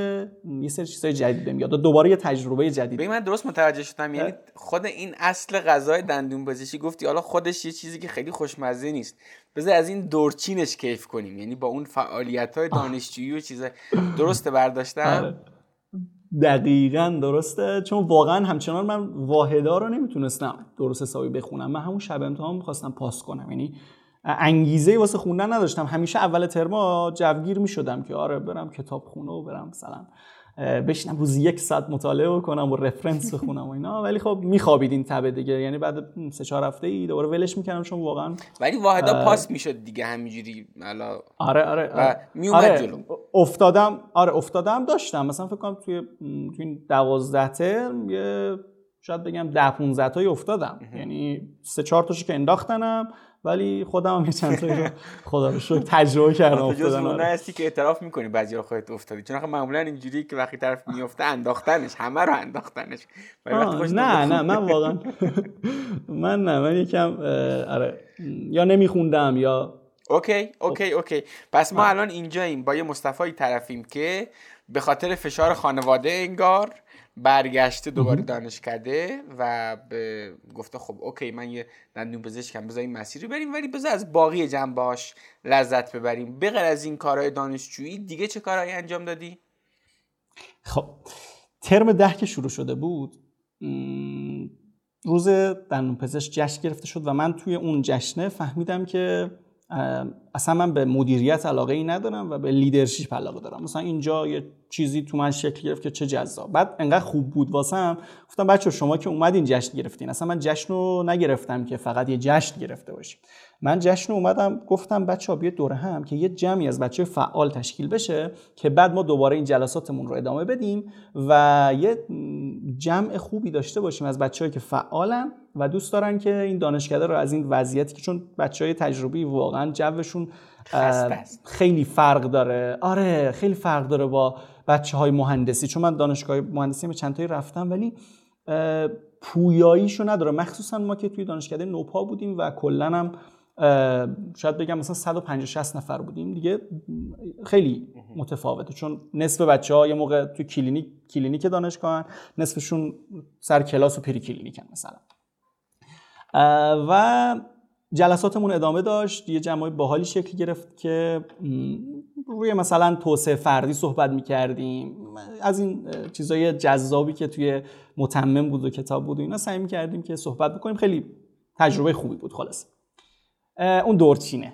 یه سری چیزای جدید بهم یاد دوباره یه تجربه جدید. ببین من درست متوجه شدم. یعنی خود این اصل غذای دندون پزشکی گفتی حالا خودش یه چیزی که خیلی خوشمزه نیست. بذار از این دورچینش کیف کنیم. یعنی با اون فعالیت های دانشجویی و چیزا درسته برداشتم؟ آره. دقیقا درسته. چون واقعا همچنان من واحدا رو نمی‌تونستم درست حسابی بخونم. من همون شب امتحان می‌خواستم پاس کنم. یعنی انگیزه واسه خوندن نداشتم. همیشه اول ترما جوگیر می‌شدم که آره برم کتاب خونه و برم مثلا بشینم روزی یک ساعت مطالعه کنم و رفرنس بخونم و اینا. ولی خب میخوابید این تبه دیگه. یعنی بعد سه چهار هفته ای دوباره ولش می‌کردم چون واقعا ولی واحدا پاس می‌شد دیگه همینجوری. حالا آره آره, آره. میومد آره. جلو. افتادم آره افتادم داشتم. مثلا فکر کنم توی توی این 12 ترم یه شاید بگم ده 15 تایی افتادم. یعنی سه چهار تاشو که انداختنم. ولی خودم هم یه چند تا خدا رو شکر تجربه کردم افتادن. اون هستی که اعتراف می‌کنی بعضی خودت افتادی. چون آخه معمولا اینجوری که وقتی طرف میفته انداختنش همه رو انداختنش. نه نه من واقعا من نه من یکم آره یا نمیخوندم یا okay okay okay. پس ما الان اینجاییم با یه مصطفی طرفیم که به خاطر فشار خانواده انگار برگشته دوباره دانشکده و به گفته خب okay من یه دندون پزشکم بذار این مسیر رو بریم ولی بذار از باقی جنبه‌هاش لذت ببریم. بغیر از این کارهای دانشجویی دیگه چه کارهایی انجام دادی؟ خب ترم ده که شروع شده بود روز دندون پزشک جشن گرفته شد و من توی اون جشنه فهمیدم که اصلا من به مدیریت علاقه ای ندارم و به لیدرشپ علاقه دارم. مثلا اینجا یه چیزی تو من شکل گرفت که چه جذاب. بعد انقدر خوب بود واسم گفتم بچه شما که اومدین جشن گرفتین. اصلا من جشن رو نگرفتم که فقط یه جشن گرفته باشیم. من جشن اومدم گفتم بچه ها دوره هم که یه جمعی از بچه فعال تشکیل بشه که بعد ما دوباره این جلساتمون رو ادامه بدیم و یه جمع خوبی داشته باشیم از بچه‌ای که فعالن و دوست دارن که این دانشکده رو از این وضعیتی که چون بچه های تجربی واقعا جوشون خیلی فرق داره. آره خیلی فرق داره با بچه های مهندسی. چون من دانشگاه مهندسی به چند تایی رفتم ولی پویاییشو نداره مخصوصا ما که توی دانشکده نوپا بودیم و کلا هم شاید بگم مثلا 150 60 نفر بودیم. دیگه خیلی متفاوته. چون نصف بچه ها یه موقع تو کلینیک کلینیک دانشگاه نصفشون سر کلاس و pre-clinic ن مثلا و جلساتمون ادامه داشت. یه جمعای باحالی شکل گرفت که روی مثلا توسعه فردی صحبت می‌کردیم. از این چیزای جذابی که توی متمم بود و کتاب بود و اینا سعی می‌کردیم که صحبت بکنیم. خیلی تجربه خوبی بود. خلاص اون دورچینه.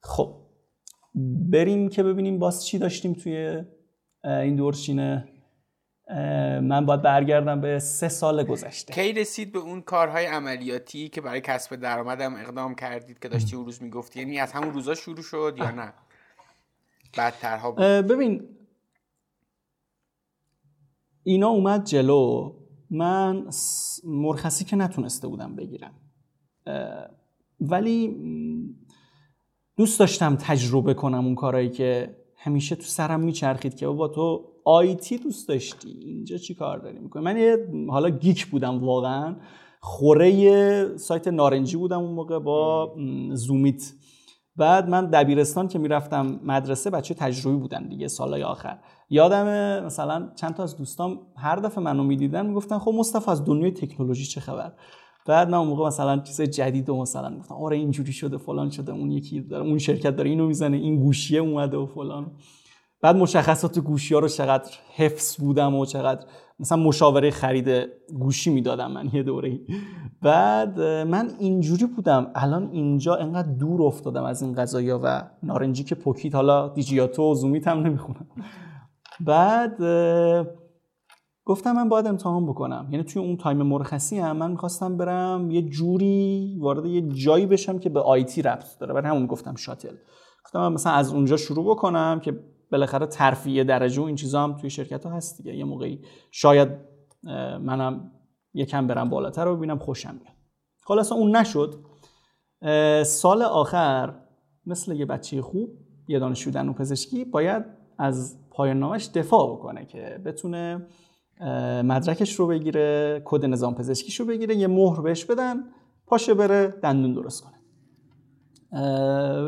خب بریم که ببینیم باز چی داشتیم توی این دورچینه. من باید برگردم به سه سال گذشته. کی رسید به اون کارهای عملیاتی که برای کسب درآمدم اقدام کردید که داشتی اون روز می‌گفتی؟ یعنی از همون روزا شروع شد یا نه؟ بعدترها بود. ببین اینا اومد جلو. من مرخصی که نتونسته بودم بگیرم. ولی دوست داشتم تجربه کنم اون کارهایی که همیشه تو سرم میچرخید که بابا تو آیتی دوست داشتی اینجا چی کار داری می‌کنی؟ من یه حالا گیک بودم واقعا. خوره سایت نارنجی بودم اون موقع با زومیت. بعد من دبیرستان که می‌رفتم مدرسه بچه تجربی بودن دیگه سالهای آخر. یادم مثلا چند تا از دوستام هر دفعه منو می‌دیدن می‌گفتن خب مصطفی از دنیای تکنولوژی چه خبر؟ بعد من اون موقع مثلا چیز جدید و مثلا گفتم آره اینجوری شده فلان شده اون یکی داره اون شرکت داره اینو می‌زنه این گوشیه اومده و فلان. بعد مشخصات گوشی ها رو چقدر حفظ بودم و چقدر مثلا مشاوره خرید گوشی می‌دادم من یه دوره بعد من اینجوری بودم الان اینجا انقدر دور افتادم از این قضايا و نارنجی که پوکیت حالا دیجیاتو و زومیت هم نمی‌خونم. بعد گفتم من باید امتحان بکنم. یعنی توی اون تایم مرخصی هم من می‌خواستم برم یه جوری وارد یه جایی بشم که به آیتی ربط داره. برای همون گفتم شاتل. گفتم مثلا از اونجا شروع بکنم که بالاخره ترفیع درجه و این چیزا هم توی شرکت ها هست دیگه. یه موقعی شاید منم یکم برم بالاتر رو ببینم خوشم میاد. خلاصا اون نشد. سال آخر مثل یه بچه خوب یه دانشجو دندون پزشکی باید از پایان نامش دفاع بکنه که بتونه مدرکش رو بگیره کد نظام پزشکیش رو بگیره یه مهر بهش بدن پاشه بره دندون درست کنه.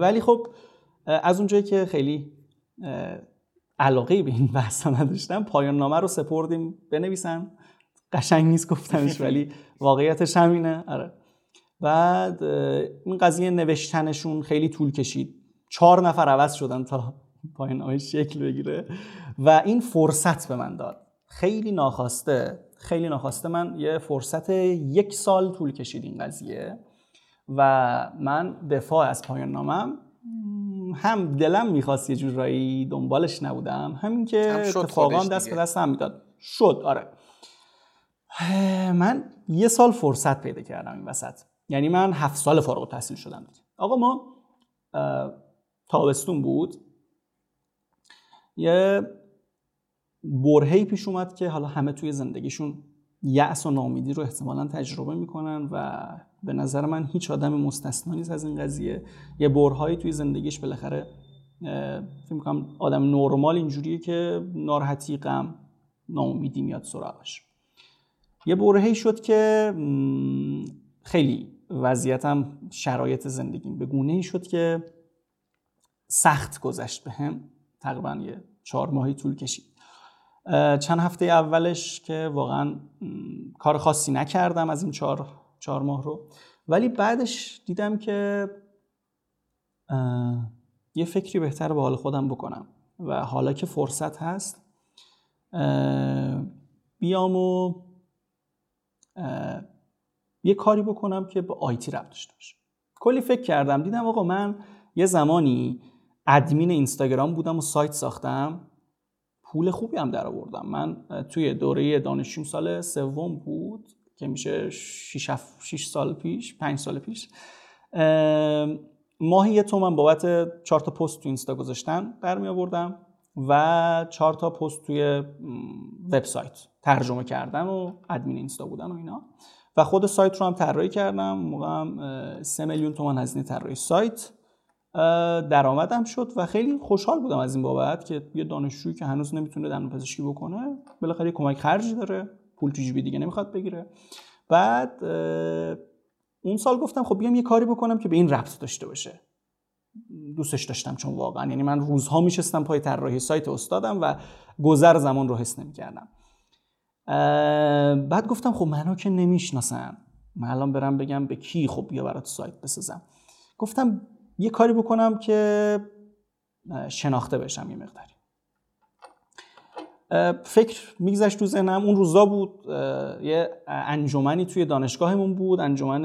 ولی خب از اونجایی که خیلی علاقه به این بحثا نداشتم پایان نامه رو سپردیم بنویسن. قشنگ نیست گفتنش ولی واقعیتش همینه. آره. بعد این قضیه نوشتنشون خیلی طول کشید. چهار نفر عوض شدن تا پایان نامه شکل بگیره. و این فرصت به من داد. خیلی ناخواسته خیلی ناخواسته من یه فرصت یک سال طول کشید این قضیه و من دفاع از پایان نامم. هم دلم می‌خواست یه جورایی دنبالش نبودم همین که اتفاقا دست به دست هم می‌داد. شد آره. من یه سال فرصت پیدا کردم این وسط. یعنی من هفت سال فارغ تحصیل شدم آقا ما تابستون بود. یه برهی پیش اومد که حالا همه توی زندگیشون یأس و نامیدی رو احتمالا تجربه می‌کنن و به نظر من هیچ آدم مستثنا نیست از این قضیه. یه برهایی توی زندگیش بالاخره فکر می‌کنم آدم نرمال اینجوریه که ناراحتی غم ناامیدی میاد سراغش. یه برهی شد که خیلی وضعیتم شرایط زندگیم به گونه ای شد که سخت گذشت به هم تقریبا یه چهار ماهی طول کشید. چند هفته اولش که واقعا کار خاصی نکردم از این چهار, چهار ماه رو. ولی بعدش دیدم که یه فکری بهتر به حال خودم بکنم و حالا که فرصت هست بیام و یه کاری بکنم که به آیتی ربط داشته باشه کلی فکر کردم. دیدم آقا من یه زمانی ادمین اینستاگرام بودم و سایت ساختم. پول خوبی هم در آوردم. من توی دوره دانشجوم سال سوم بود که میشه 6 سال پیش 5 سال پیش. ماهی یه تومن بابت 4 تا پست تو اینستا گذاشتن در آوردم و 4 تا پست توی وبسایت ترجمه کردن و ادمین اینستا بودن و اینا. و خود سایت رو هم طراحی کردم. موقع هم 3 میلیون تومان هزینه طراحی سایت. درآمدم شد و خیلی خوشحال بودم از این بابت که یه دانشجویی که هنوز نمی‌تونه دندون پزشکی بکنه بالاخره کمک خرجی داره. پول تو جیبی دیگه نمی‌خواد بگیره. بعد اون سال گفتم خب بیام یه کاری بکنم که به این ربط داشته باشه. دوستش داشتم چون واقعا یعنی من روزها میشستم پای طراحی سایت استادم و گذر زمان رو حس نمی‌کردم. بعد گفتم خب منو که نمی‌شناسن. من الان برم بگم به کی خب بیا برات سایت بسازم. گفتم یه کاری بکنم که شناخته بشم یه مقداری. فکر میگذشت تو ذهنم. اون روزا بود یه انجمنی توی دانشگاهمون بود انجمن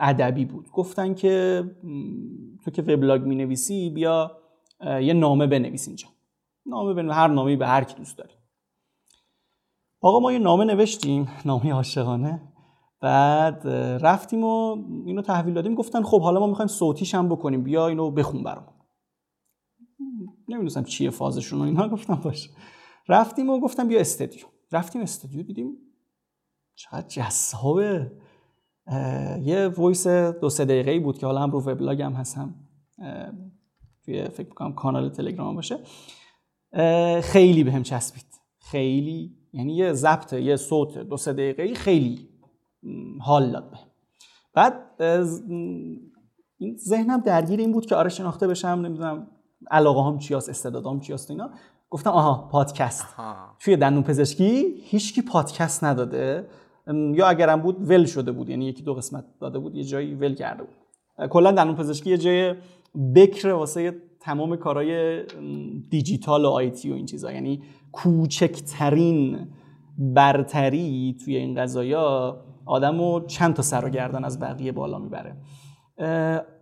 ادبی بود. گفتن که تو که وبلاگ می‌نویسی بیا یه نامه بنویس اینجا. نامه بنویس هر نامه‌ای به هر کی دوست داری. آقا ما یه نامه نوشتیم. نامه عاشقانه. بعد رفتیم و اینو تحویل دادیم. گفتن خب حالا ما می‌خوایم صوتیش هم بکنیم. بیا اینو بخون برام نمی‌دونستم چیه فازشون و اینا. گفتم باشه رفتیم و گفتم بیا استودیو رفتیم استودیو دیدیم چقدر جذابه. یه وایس دو سه دقیقه بود که حالا هم رو وبلاگ هم هستم. توی فکر می‌کنم کانال تلگرام باشه. خیلی بهم چسبید. خیلی یعنی یه ضبط یه صوت دو سه دقیقه خیلی. حال داد به بعد این ذهنم درگیر این بود که آره شناخته بشم نمی‌دونم علاقه هم چی هست استعدادام چی هست اینا. گفتم آها پادکست. توی دندون پزشکی هیچکی پادکست نداده. یا اگرم بود ول شده بود. یعنی یکی دو قسمت داده بود یه جایی ول کرده بود. کلا دندون پزشکی یه جای بکر واسه تمام کارهای دیجیتال و آیتی و این چیزا. یعنی کوچکترین برتری توی این قضايا آدمو چند تا سر و گردن از بقیه بالا می‌بره.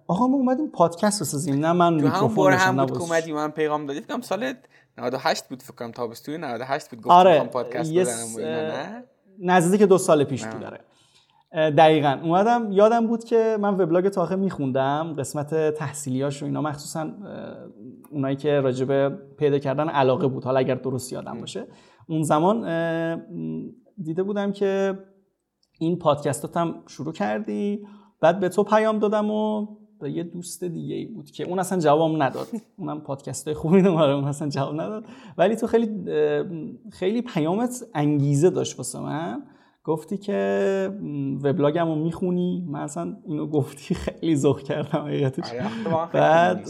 آقا ما اومدیم پادکست بسازیم نه من میکروفون هم بود اومدی من پیغام دادی فکرم سال 98 بود فکرم تابستون 98 بود گفتم آره. پادکست یس... نه؟ نزدیک دو سال پیش بود داره دقیقا. اومدم یادم بود که من وبلاگ تاخه میخوندم قسمت تحصیلیاش و اینا. مخصوصا اونایی که راجب پیدا کردن علاقه بود. حالا اگر درست یادم باشه. اون زمان دیده بودم که این پادکستات هم شروع کردی بعد به تو پیام دادم و به یه دوست دیگه ای بود که اون اصلا جواب نداد. اونم پادکست های خوبی نماره اون اصلا جواب نداد. ولی تو خیلی خیلی پیامت انگیزه داشت واسه من. گفتی که وبلاگم رو می‌خونی. من اصلا اینو گفتی خیلی ذوق کردم حقیقتش. آره، بعد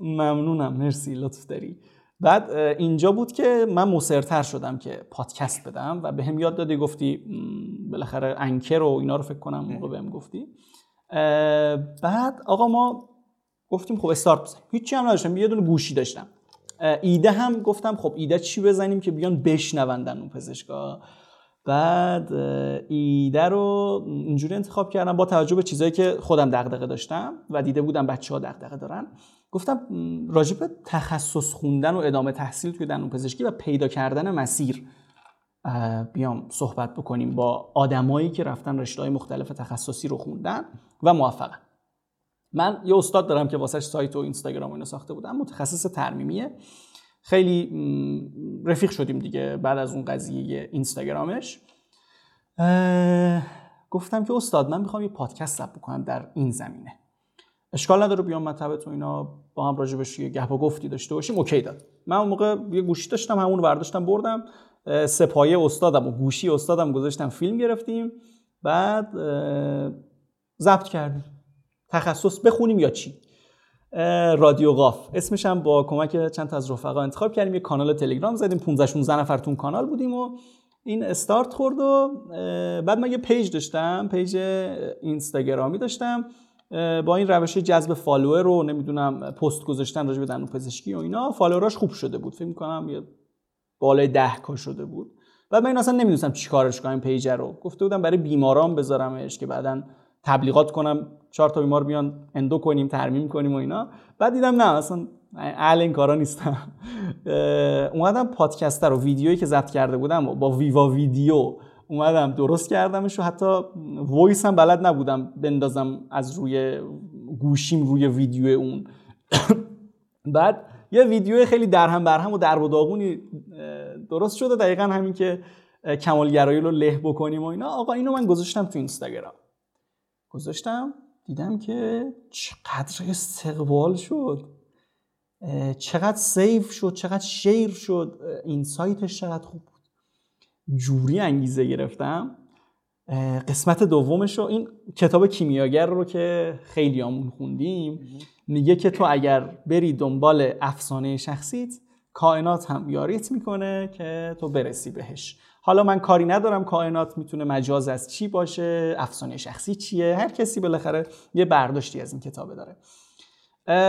ممنونم. مرسی لطف داری. بعد اینجا بود که من مصرتر شدم که پادکست بدم و به هم یاد دادی گفتی بالاخره انکر و اینا رو فکر کنم موقع بهم گفتی. بعد آقا ما گفتیم خب استارت بزنیم. هیچی هم نداشتم یه دونه گوشی داشتم. ایده هم گفتم خب ایده چی بزنیم که بیان بشنوندن اون پزشکا. بعد ایده رو اینجوری انتخاب کردم با توجه به چیزایی که خودم دغدغه داشتم و دیده بودم بچه ها دغدغه دارن. گفتم راجب تخصص خوندن و ادامه تحصیل توی دندون پزشکی و پیدا کردن مسیر بیام صحبت بکنیم با آدمایی که رفتن رشته های مختلف تخصصی رو خوندن و موفقن. من یه استاد دارم که واسه سایت و اینستاگرام اینو ساخته بودم متخصص ترمیمیه. خیلی رفیق شدیم دیگه بعد از اون قضیه اینستاگرامش. گفتم که استاد من می‌خوام یه پادکست ثبت بکنم در این زمینه. اشکال نداره بیام مطبع تو اینا با هم راجبش یه گپ و گفتی داشته باشیم اوکی داد. من اون موقع یه گوشی داشتم همون برداشتم بردم سپایه استادم و گوشی استادم گذاشتم فیلم گرفتیم. بعد ضبط کردیم. تخصص بخونیم یا چی؟ رادیو قاف. اسمش هم با کمک چند تا از رفقا انتخاب کردیم. یه کانال تلگرام زدیم 15 16 نفر تون کانال بودیم و این استارت خورد و بعد من یه page داشتم page اینستاگرامی داشتم. با این روش جذب follower رو نمی‌دونم پست گذاشتن راجع به دندون پزشکی و اینا follower اش خوب شده بود. فکر می‌کنم یه بالای 10 K شده بود. بعد من اصلا نمی‌دونستم چیکارش کنم page رو. گفته بودم برای بیماران بذارمش که بعدا تبلیغات کنم چهار تا بیمار بیان endo کنیم ترمیم کنیم و اینا. بعد دیدم نه اصلا اهل این کارا نیستم اومدم پادکست رو ویدیویی که ضبط کرده بودم با VivaVideo اومدم درست کردمش و حتی voice هم بلد نبودم بندازم از روی گوشیم روی ویدیو اون. بعد یه ویدیو خیلی درهم برهم و در و داغونی درست شده. دقیقا همین که کمالگرایی رو له بکنیم و اینا. آقا اینو من گذاشتم تو اینستاگرام. گذاشتم دیدم که چقدر استقبال شد. چقدر سیف شد چقدر شیر شد. این سایتش چقدر خوب جوری انگیزه گرفتم. قسمت دومش رو این کتاب کیمیاگر رو که خیلی آمون خوندیم میگه که تو اگر بری دنبال افسانه شخصیت کائنات هم یاریت می‌کنه که تو برسی بهش. حالا من کاری ندارم کائنات می‌تونه مجاز از چی باشه افسانه شخصی چیه؟ هر کسی بالاخره یه برداشتی از این کتابه داره.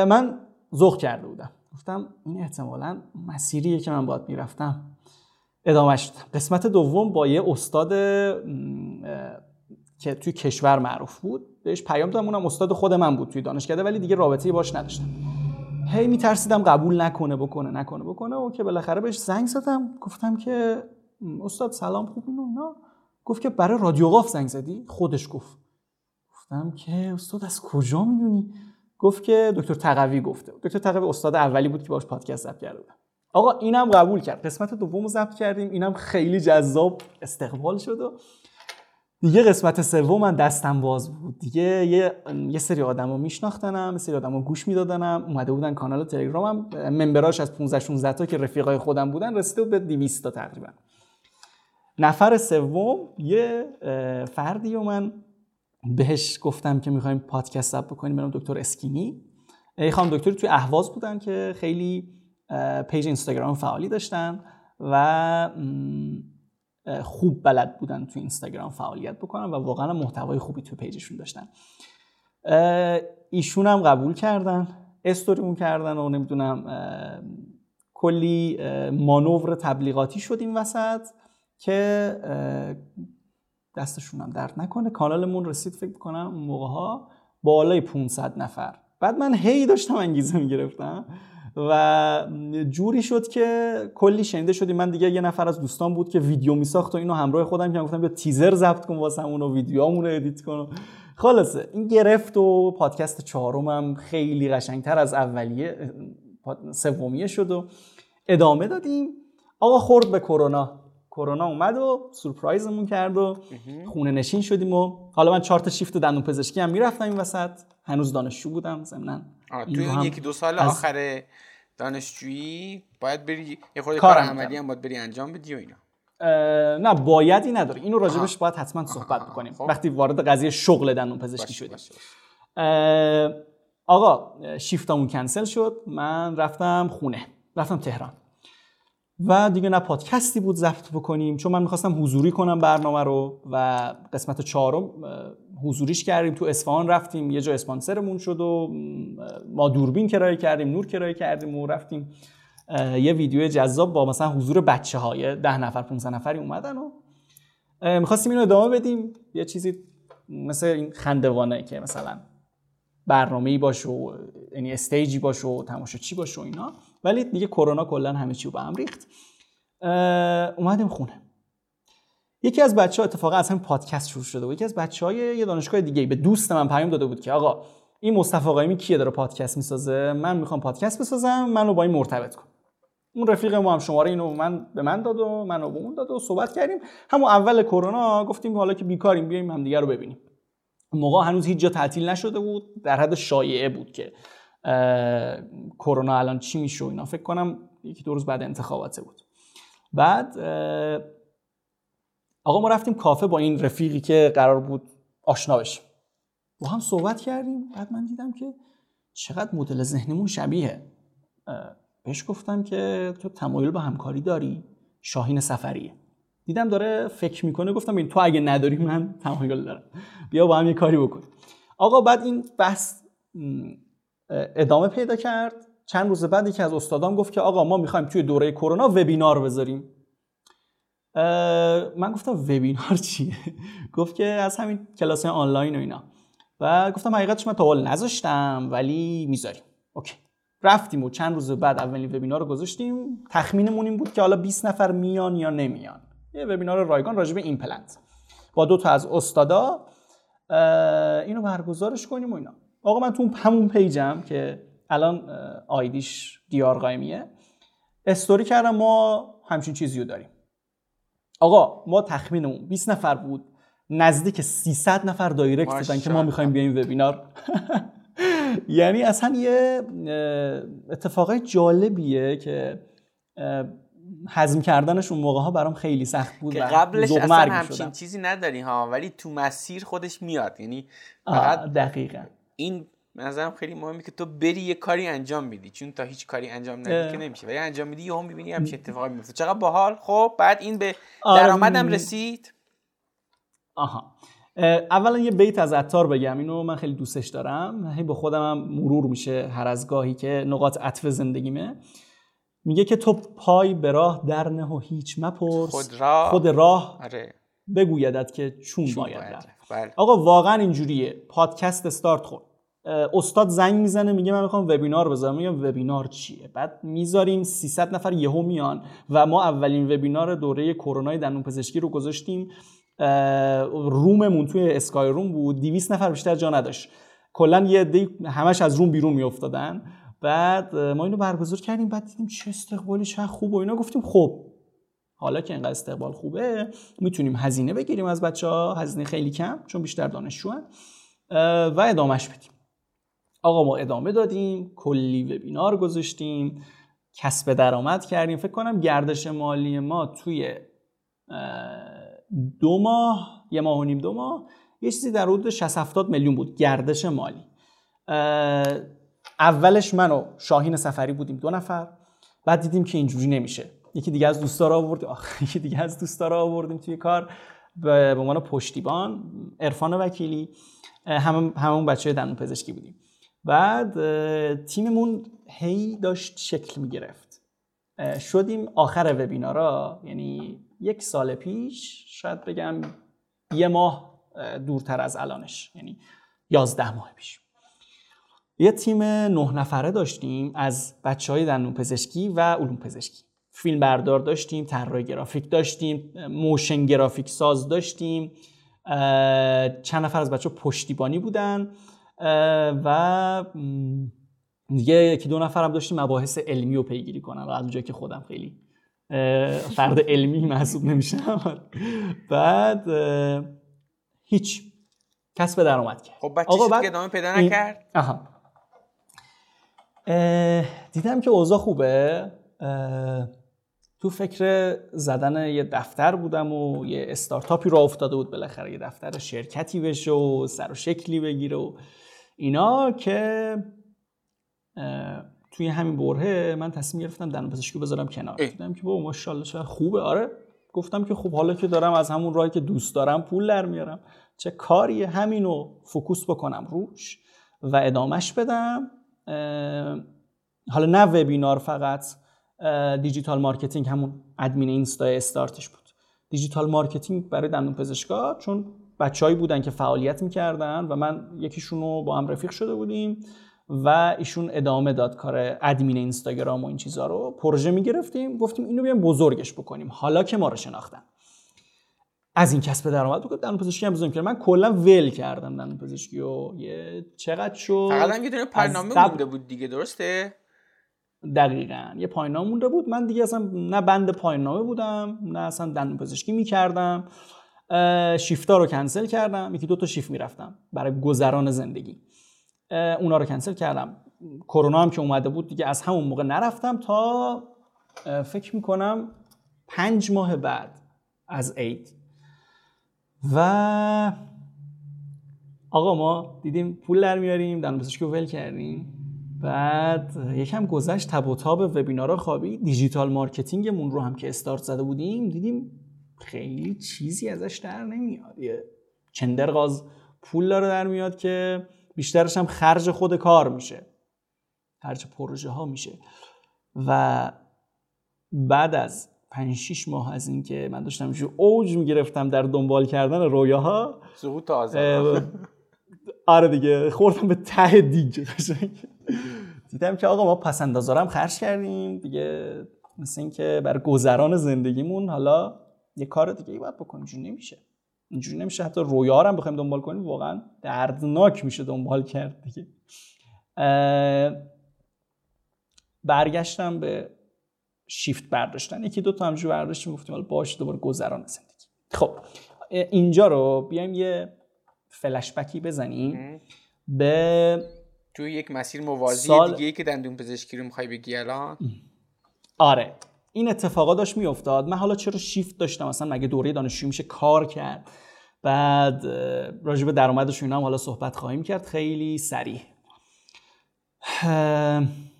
من ذوق کرده بودم. گفتم این احتمالا مسیریه که من باید می‌رفتم. ادامهش قسمت دوم با یه استاد که توی کشور معروف بود. بهش پیام دادم اونم استاد خود من بود توی دانشکده ولی دیگه رابطه باش نداشتم. هی میترسیدم قبول نکنه بکنه نکنه بکنه. و که بالاخره بهش زنگ زدم. گفتم که استاد سلام خوب اینو اینا. گفت که برای رادیو قاف زنگ زدی؟ خودش گفت. گفتم که استاد از کجا می‌دونی؟ گفت که دکتر تقوی گفته دکتر تقوی استاد اولی بود که باش پادکست ضبط کرده بودم آقا اینم قبول کرد. قسمت دوم ضبط کردیم. اینم خیلی جذاب استقبال شد و دیگه قسمت سوم من دستم باز بود. دیگه یه, یه سری آدمو میشناختنم سری آدمو گوش میدادنم. اومده بودن کانال تلگرامم ممبراش از 15 16 تا که رفیقای خودم بودن رسیده به 200 تا تقریبا. نفر سوم یه فردی و من بهش گفتم که می‌خوایم پادکست ضبط بکنیم برم دکتر اسکینی خانم دکتری توی اهواز بودن که خیلی page اینستاگرام فعالی داشتن و خوب بلد بودن تو اینستاگرام فعالیت بکنن و واقعا محتوای خوبی تو page شون داشتن. ایشون هم قبول کردن استوریمون کردن و نمی‌دونم کلی مانور تبلیغاتی شد این وسط که دستشون هم درد نکنه. کانالمون رسید فکر کنم اون موقع ها بالای 500 نفر. بعد من هی داشتم انگیزه می‌گرفتم. و جوری شد که کلی شنیده شدیم من دیگه یه نفر از دوستان بود که ویدیو میساخت و اینو همراه خودم که گفتم بیا تیزر ضبط کن واسه همون و ویدیوامون رو ادیت کن. خلاصه این گرفت و پادکست چهارمم خیلی قشنگتر از اولیه سومیه شد و ادامه دادیم. آقا خورد به کرونا. کرونا اومد و سورپرایزمون کرد و خونه نشین شدیم و حالا من چهار تا شیفت دندون پزشکی هم می‌رفتم این وسط. هنوز دانشجو بودم ضمن تو یکی دو سال آخر دانشجویی باید بری یه خورده کار عملی هم باید بری انجام بدی و اینا. نه بایدی نداره. اینو راجبش باید حتما صحبت بکنیم. خب. وقتی وارد قضیه شغل دندون پزشکی شدیم. آقا شیفتمون کنسل شد. من رفتم خونه. رفتم تهران. و دیگه نه پادکستی بود ضبط بکنیم چون من می‌خواستم حضوری کنم برنامه رو و قسمت چهارم حضوریش کردیم تو اصفهان رفتیم یه جا اسپانسرمون شد و ما دوربین کرایه کردیم نور کرایه کردیم و رفتیم یه ویدیو جذاب با مثلا حضور بچه های ده نفر 15 نفری اومدن و می‌خواستیم اینو ادامه بدیم. یه چیزی مثل این خندوانه که مثلا برنامه‌ای باشه و یعنی استیجی باشه و چی باشه و اینا. ولی دیگه کرونا کلا همه چی رو به هم ریخت. اومدیم خونه. یکی از بچه ها اتفاقا از همین پادکست شروع شده بود. یکی از بچه های یه دانشگاه دیگه به دوست من پیام داده بود که آقا این مصطفی قایمی کیه داره پادکست می‌سازه؟ من می‌خوام پادکست بسازم منو با این مرتبط کن. اون رفیق ما هم شماره اینو من به من داد و منو به اون داد و صحبت کردیم. همون اول کرونا گفتیم حالا که بیکاریم بیایم همدیگه رو ببینیم. موقع هنوز هیچ جا تعطیل نشده بود در حد شایعه بود که کرونا الان چی میشه اینا. فکر کنم یکی دو روز بعد انتخاباته بود. بعد آقا ما رفتیم کافه با این رفیقی که قرار بود آشنا بشیم. با هم صحبت کردیم. بعد من دیدم که چقدر مدل ذهنمون شبیه بهش گفتم که تو تمایل به همکاری داری؟ شاهین سفریه. دیدم داره فکر می‌کنه. گفتم این تو اگه نداری من تمایل دارم. بیا با هم یه کاری بکن. آقا بعد این بحث ادامه پیدا کرد. چند روز بعد یکی از استادام گفت که آقا ما می‌خوایم توی دوره کرونا وبینار بذاریم. من گفتم وبینار چیه؟ گفت که از همین کلاس آنلاین و اینا. و گفتم حقیقتش من تا نذاشتم ولی می‌ذاریم. اوکی. رفتیم و چند روز بعد اولین وبینار رو گذاشتیم. تخمینمون این بود که حالا 20 نفر میان یا نمیان. یه وبینار رایگان راجع به ایمپلنت. با دو تا از استادا اینو برگزارش کنیم و اینا. آقا من تو همون page م که الان ID ش DR قائمیه story کردم ما همچین چیزی رو داریم. آقا ما تخمینمون 20 نفر بود نزدیک 300 نفر direct دادن که ما می‌خوایم بیایم وبینار. یعنی اصلا یه اتفاقای جالبیه که هضم کردنش اون موقع ها برام خیلی سخت بود که قبلش اصلا همچین چیزی نداری ها ولی تو مسیر خودش میاد. یعنی فقط دقیقا. این نظرم خیلی مهمه که تو بری یه کاری انجام میدی. چون تا هیچ کاری انجام ندی که نمیشه. ولی انجام میدی یهو می‌بینی همچین اتفاقی میفته چقدر باحال؟ خب بعد این به درآمدم رسید. آها. اولا یه بیت از عطار بگم. اینو من خیلی دوستش دارم. هی با خودم هم مرور میشه هر از گاهی که نقاط عطف زندگیمه. میگه که تو پای به راه در نه و هیچ مپرس. خود راه, خود راه آره. بگویدت که چون, باید رفت. بله. آقا واقعا اینجوریه. پادکست استارت خورد. استاد زنگ می‌زنه میگه من می‌خوام وبینار بذارم. میگم وبینار چیه؟ بعد می‌ذاریم 300 نفر یهو میان و ما اولین وبینار دوره کرونای دندون پزشکی رو گذاشتیم. روممون توی اسکای روم بود. 200 نفر بیشتر جا نداشت. کلا یه دی همش از روم بیرون میافتادن. بعد ما اینو برگزار کردیم. بعد دیدیم چه استقبالی چه خوب و اینا. گفتیم خب حالا که اینقدر استقبال خوبه می‌تونیم هزینه بگیریم از بچه ها هزینه خیلی کم چون بیشتر دانشجو و ادامهش بدیم. آقا ما ادامه دادیم کلی وبینار گذاشتیم کسب درآمد کردیم. فکر کنم گردش مالی ما توی دو ماه یه ماه و نیم دو ماه یه چیزی در حدود 60 70 میلیون بود. گردش مالی. اولش من و شاهین سفری بودیم دو نفر. بعد دیدیم که اینجوری نمیشه. یکی دیگه از دوستا رو آوردیم یکی دیگه از دوستا رو آوردیم توی کار به عنوان پشتیبان عرفان وکیلی. همون همون بچه دندون پزشکی بودیم. بعد تیممون هی داشت شکل می‌گرفت. شدیم آخر وبینارا. یعنی یک سال پیش شاید بگم یه ماه دورتر از الانش. یعنی یازده ماه پیش. یه تیم نه نفره داشتیم از بچه های دندون پزشکی و علوم پزشکی. فیلم بردار داشتیم طراح گرافیک داشتیم موشن گرافیک ساز داشتیم. چند نفر از بچه پشتیبانی بودن. و دیگه یکی دو نفر هم داشتیم مباحث علمی رو پیگیری کنن. از اونجایی که خودم خیلی فرد علمی محسوب نمیشم. بعد هیچ. کسب درآمد کرد. خب آقا ادامه پیدا نکرد؟ آها. دیدم که اوضاع خوبه. تو فکر زدن یه دفتر بودم و یه استارتاپی رو افتاده بود. بالاخره یه دفتر شرکتی بشه و سر و شکلی بگیره و اینا که توی همین برهه من تصمیم گرفتم دندون پزشکی بذارم کنار. دیدم که بابا ماشاءالله چه خوبه. آره. گفتم که خب حالا که دارم از همون راهی که دوست دارم پول در میارم. چه کاریه همینو focus بکنم روش و ادامش بدم. حالا نه وبینار فقط digital marketing همون ادمین اینستا استارتش بود. digital marketing برای دندون پزشکا چون بچه‌هایی بودن که فعالیت می‌کردن و من یکیشون رو با هم رفیق شده بودیم و ایشون ادامه داد کار ادمین اینستاگرام و این چیزها رو. پروژه می‌گرفتیم گفتیم اینو بیایم بزرگش بکنیم. حالا که ما رو شناختن. از این کسب درآمد بکنم دندون پزشکی هم بزنم که من کلا ول کردم دندون پزشکی و یه چقدر شد؟ فقط هم یه دونه برنامه مونده بود دیگه درسته؟ دقیقا. یه پایان مونده بود. من دیگه اصلا نه بند پایان نامه بودم نه اصلا دندون پزشکی می‌کردم. شیفتا رو کنسل کردم. یکی دو تا شیفت می‌رفتم برای گذران زندگی. اونا رو کنسل کردم. کرونا هم که اومده بود دیگه از همون موقع نرفتم تا فکر می‌کنم پنج ماه بعد از عید. و آقا ما دیدیم پول در میاریم دندون پزشکی ول کردیم. بعد یکم گذشت تب و تاب وبینارها خوابید digital marketing مون رو هم که استارت زده بودیم دیدیم خیلی چیزی ازش در نمیاد. یه چندرغاز پول داره در میاد که بیشترش هم خرج خود کار میشه. خرج پروژه ها میشه. و بعد از 5 6 ماه از اینکه من داشتم اوج می‌گرفتم در دنبال کردن رویاها سقوط تازه آره دیگه خوردم به ته دیگه دیدم که آقا ما پس اندازارم خرج کردیم. دیگه مثل اینکه بر گذران زندگیمون حالا یه کار دیگه ای باید بکنیم اینجوری نمیشه. اینجوری نمیشه. حتی رویا هم بخوایم دنبال کنیم واقعا دردناک میشه دنبال کرد دیگه. برگشتم به شیفت برداشتن. یکی دو تا همجور برداشتیم گفتیم حالا باشه دوباره گذران زندگی خب اینجا رو بیایم یه فلشبکی بزنیم به توی یک مسیر موازی سال... دیگه که دندون پزشکی رو می‌خوای بگی الان. آره. این اتفاقا داشت میافتاد. من حالا چرا شیفت داشتم؟ مثلا مگه دوره دانشجو میشه کار کرد؟ بعد راجع به درآمدش اینا هم حالا صحبت خواهیم کرد. خیلی سریع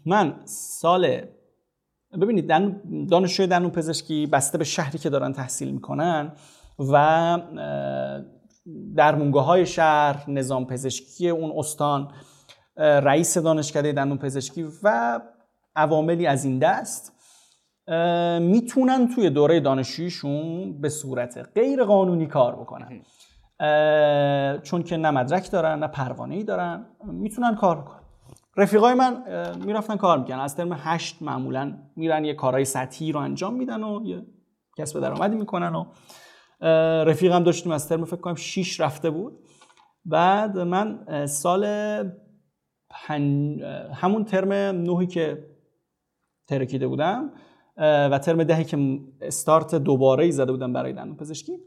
من سال ببینید دانشجوی دندون پزشکی بسته به شهری که دارن تحصیل می‌کنن و درمونگاه های شهر نظام پزشکی اون استان رئیس دانشکده دندون پزشکی و عواملی از این دست. می‌تونن توی دوره دانشجویشون به صورت غیر قانونی کار بکنن. چون که نه مدرک دارن نه پروانه ای دارن. می‌تونن کار بکنن. رفیقای من می‌رفتن کار می‌کنن از ترم هشت معمولا میرن یه کارهای سطحی رو انجام میدن و یه کسب درآمدی می‌کنن و رفیقم داشتیم از ترم فکر کنم 6 رفته بود. بعد من سال همون ترم نهی که ترکیده بودم و ترم دهی که استارت دوباره ای زده بودم برای دندون پزشکی.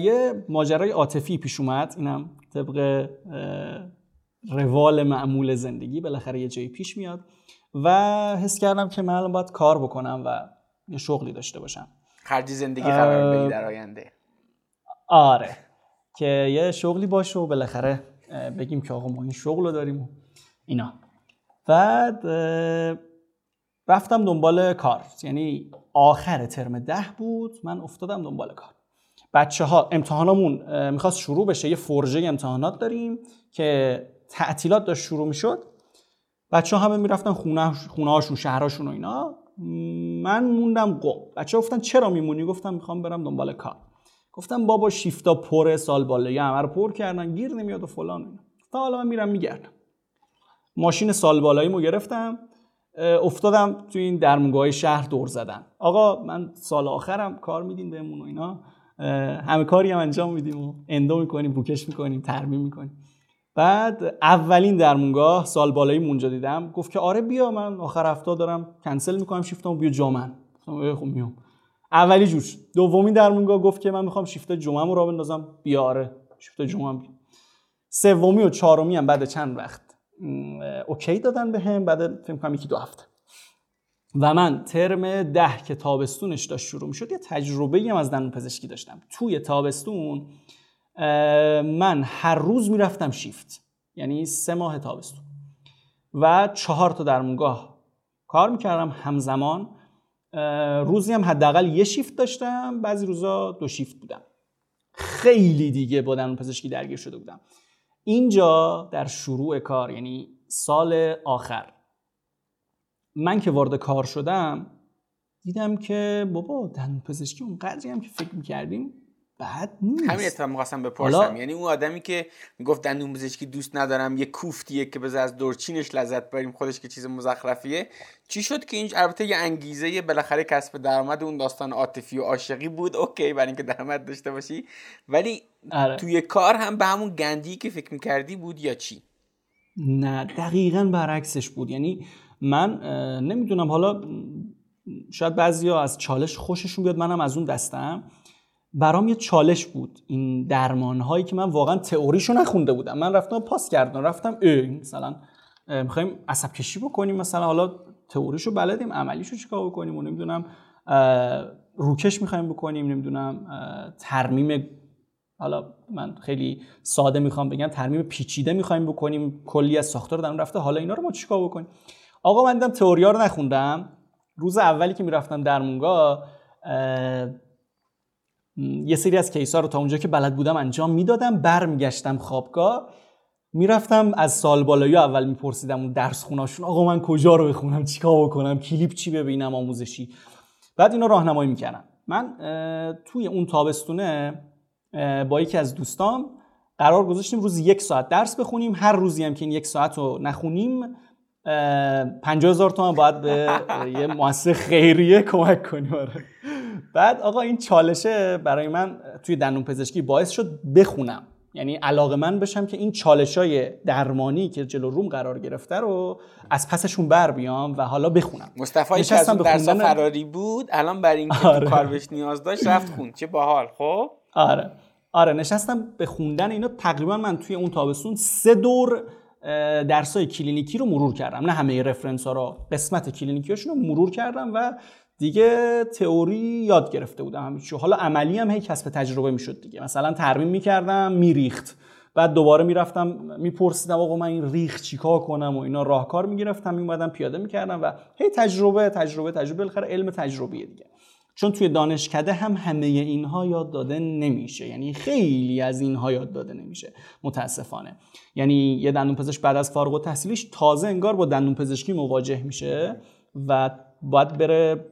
یه ماجرای عاطفی پیش اومد. اینم طبق روال معمول زندگی بالاخره یه جایی پیش میاد و حس کردم که من الان باید کار بکنم و یه شغلی داشته باشم. خرجی زندگی قرار بدی در آینده. آره. که یه شغلی باشه و بالاخره بگیم که آقا ما این شغل رو داریم و اینا. بعد رفتم دنبال کار. یعنی آخر ترم ده بود من افتادم دنبال کار. بچه ها امتحانمون می‌خواست شروع بشه. یه فرژه امتحانات داریم که تعطیلات داشت شروع می‌شد. بچه ها همه می‌رفتن خونه هاشون شهرهاشون و اینا. من موندم قم بچه ها گفتن چرا میمونی؟ گفتم می‌خوام برم دنبال کار. گفتم بابا شیفتا پر سال بالایی همه رو پر کردن گیر نمیاد و فلان تا حالا من میرم میگردم. ماشین سال بالاییمو گرفتم. افتادم توی این درمونگاه شهر دور زدن. آقا من سال آخرم کار میدین بهمون و اینا. همه کاری هم انجام میدیم و اندو می‌کنیم روکش می‌کنیم ترمیم می‌کنیم. بعد اولین درمونگاه سال بالایی مونجا دیدم. گفت که آره بیا من آخر هفته دارم کنسل می‌کنم شیفتمو بیا جامن خب میام. اولی جوش. دومین درمونگاه گفت که من می‌خوام شیفت جمعه رو بندازم. بیا آره شیفت جمعه سومی و چهارمی هم بعد چند وقت. اوکی دادن به هم بعد فکر کنم یکی دو هفته. و من ترم ده که تابستونش داشت شروع می‌شد یه تجربه هم از دندون پزشکی داشتم. توی تابستون من هر روز می‌رفتم شیفت یعنی سه ماه تابستون. و چهار تا درمونگاه کار می‌کردم همزمان. روزی هم حداقل یه شیفت داشتم بعضی روزا دو شیفت بودم. خیلی دیگه با دندون پزشکی درگیر شده بودم. اینجا در شروع کار یعنی سال آخر. من که وارد کار شدم دیدم که بابا دندون پزشکی اون قدری هم که فکر می‌کردیم بعد نیست. همین اتفاق می‌خواستم بپرسم. یعنی اون آدمی که می‌گفت دندون پزشکی دوست ندارم یه کوفتیه که بذار از دورچینش لذت بریم خودش که چیز مزخرفیه. چی شد که این البته یه انگیزه بالاخره کسب درآمد اون داستان عاطفی و عاشقی بود. اوکی برای اینکه درآمد داشته باشی. ولی آره. توی کار هم به همون گندی که فکر می‌کردی بود یا چی؟ نه دقیقا برعکسش بود. یعنی من نمی‌دونم حالا شاید بعضیا از چالش خوششون بیاد منم از اون دستم. برام یه چالش بود. این درمان هایی که من واقعا تئوریشو نخونده بودم. من رفتم پاس کردم رفتم ای مثلا می‌خوایم عصب کشی بکنیم مثلا حالا تئوریشو بلدیم عملیشو چیکار بکنیم و نمی‌دونم روکش می‌خوایم بکنیم نمی‌دونم ترمیم حالا من خیلی ساده می‌خوام بگم ترمیم پیچیده می‌خوایم بکنیم. کلی از ساختار در رفته حالا اینا رو ما چیکار بکنیم؟ آقا من دیدم تئوریا رو نخوندم. روز اولی که می‌رفتم درمونگاه یه سری از کیسا رو تا اونجا که بلد بودم انجام می‌دادم برمیگشتم خوابگاه. می‌رفتم از سال بالایی اول میپرسیدم اون درس خوناشون آقا من کجا رو بخونم چیکار بکنم کلیپ چی ببینم آموزشی. بعد اینا راهنمایی می‌کردم. من توی اون تابستونه با یکی از دوستام قرار گذاشتیم روز یک ساعت درس بخونیم. هر روزی هم که این یک ساعت رو نخونیم پنجاه هزار تومن باید به یه مؤسسه خیریه کمک کنیم. آره. بعد آقا این چالشه برای من توی دندون پزشکی باعث شد بخونم. یعنی علاقه من بشم که این چالش های درمانی که جلو روم قرار گرفته رو از پسشون بر بیام و حالا بخونم. مصطفی که از درس فراری بود الان برای اینکه آره. کار بهش نیاز داشت رفت خون. چه باحال خب؟ آره. آره نشستم به خوندن اینا. تقریبا من توی اون تابستون سه دور درسای کلینیکی رو مرور کردم. نه همه رفرنس ها رو قسمت کلینیکیاشون رو مرور کردم و دیگه تئوری یاد گرفته بودم همیشه حالا عملی هم هی کسب تجربه می‌شد دیگه. مثلا ترمیم می‌کردم میریخت. بعد دوباره می‌رفتم میپرسیدم آقا من این ریخ چیکار کنم و اینا. راهکار می‌گرفتم میومدم پیاده می‌کردم و هی تجربه تجربه تجربه. بالاخره علم تجربیه دیگه. چون توی دانشکده هم همه اینها یاد داده نمیشه. یعنی خیلی از اینها یاد داده نمیشه. متاسفانه. یعنی یه دندون پزشک بعد از فارغ التحصیلیش تازه انگار با دندون پزشکی مواجه میشه و باید بره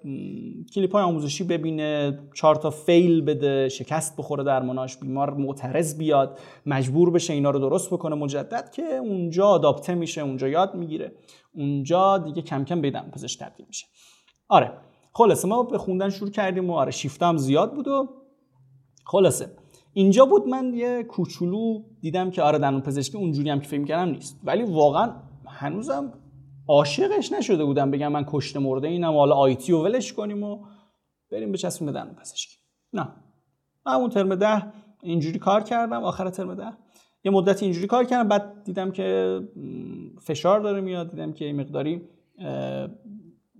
کلیپ های آموزشی ببینه چهار تا فیل بده شکست بخوره درماناش بیمار معترض بیاد مجبور بشه اینا رو درست بکنه مجدد که اونجا آداپته میشه اونجا یاد می‌گیره. اونجا دیگه کم کم به پزشک تبدیل میشه. آره خلاصه ما به خوندن شروع کردیم و آره شیفتم زیاد بود و خلاصه. اینجا بود من یه کوچولو دیدم که آره دندون پزشکی اونجوری هم که فکر کردم نیست. ولی واقعا هنوزم عاشقش نشده بودم بگم من کشته مرده اینم حالا آیتی رو ولش کنیم و بریم به چسبیم به پزشکی. نه. همون ترم ده اینجوری کار کردم آخر ترم ده. یه مدت اینجوری کار کردم بعد دیدم که فشار داره میاد دیدم که این مقداری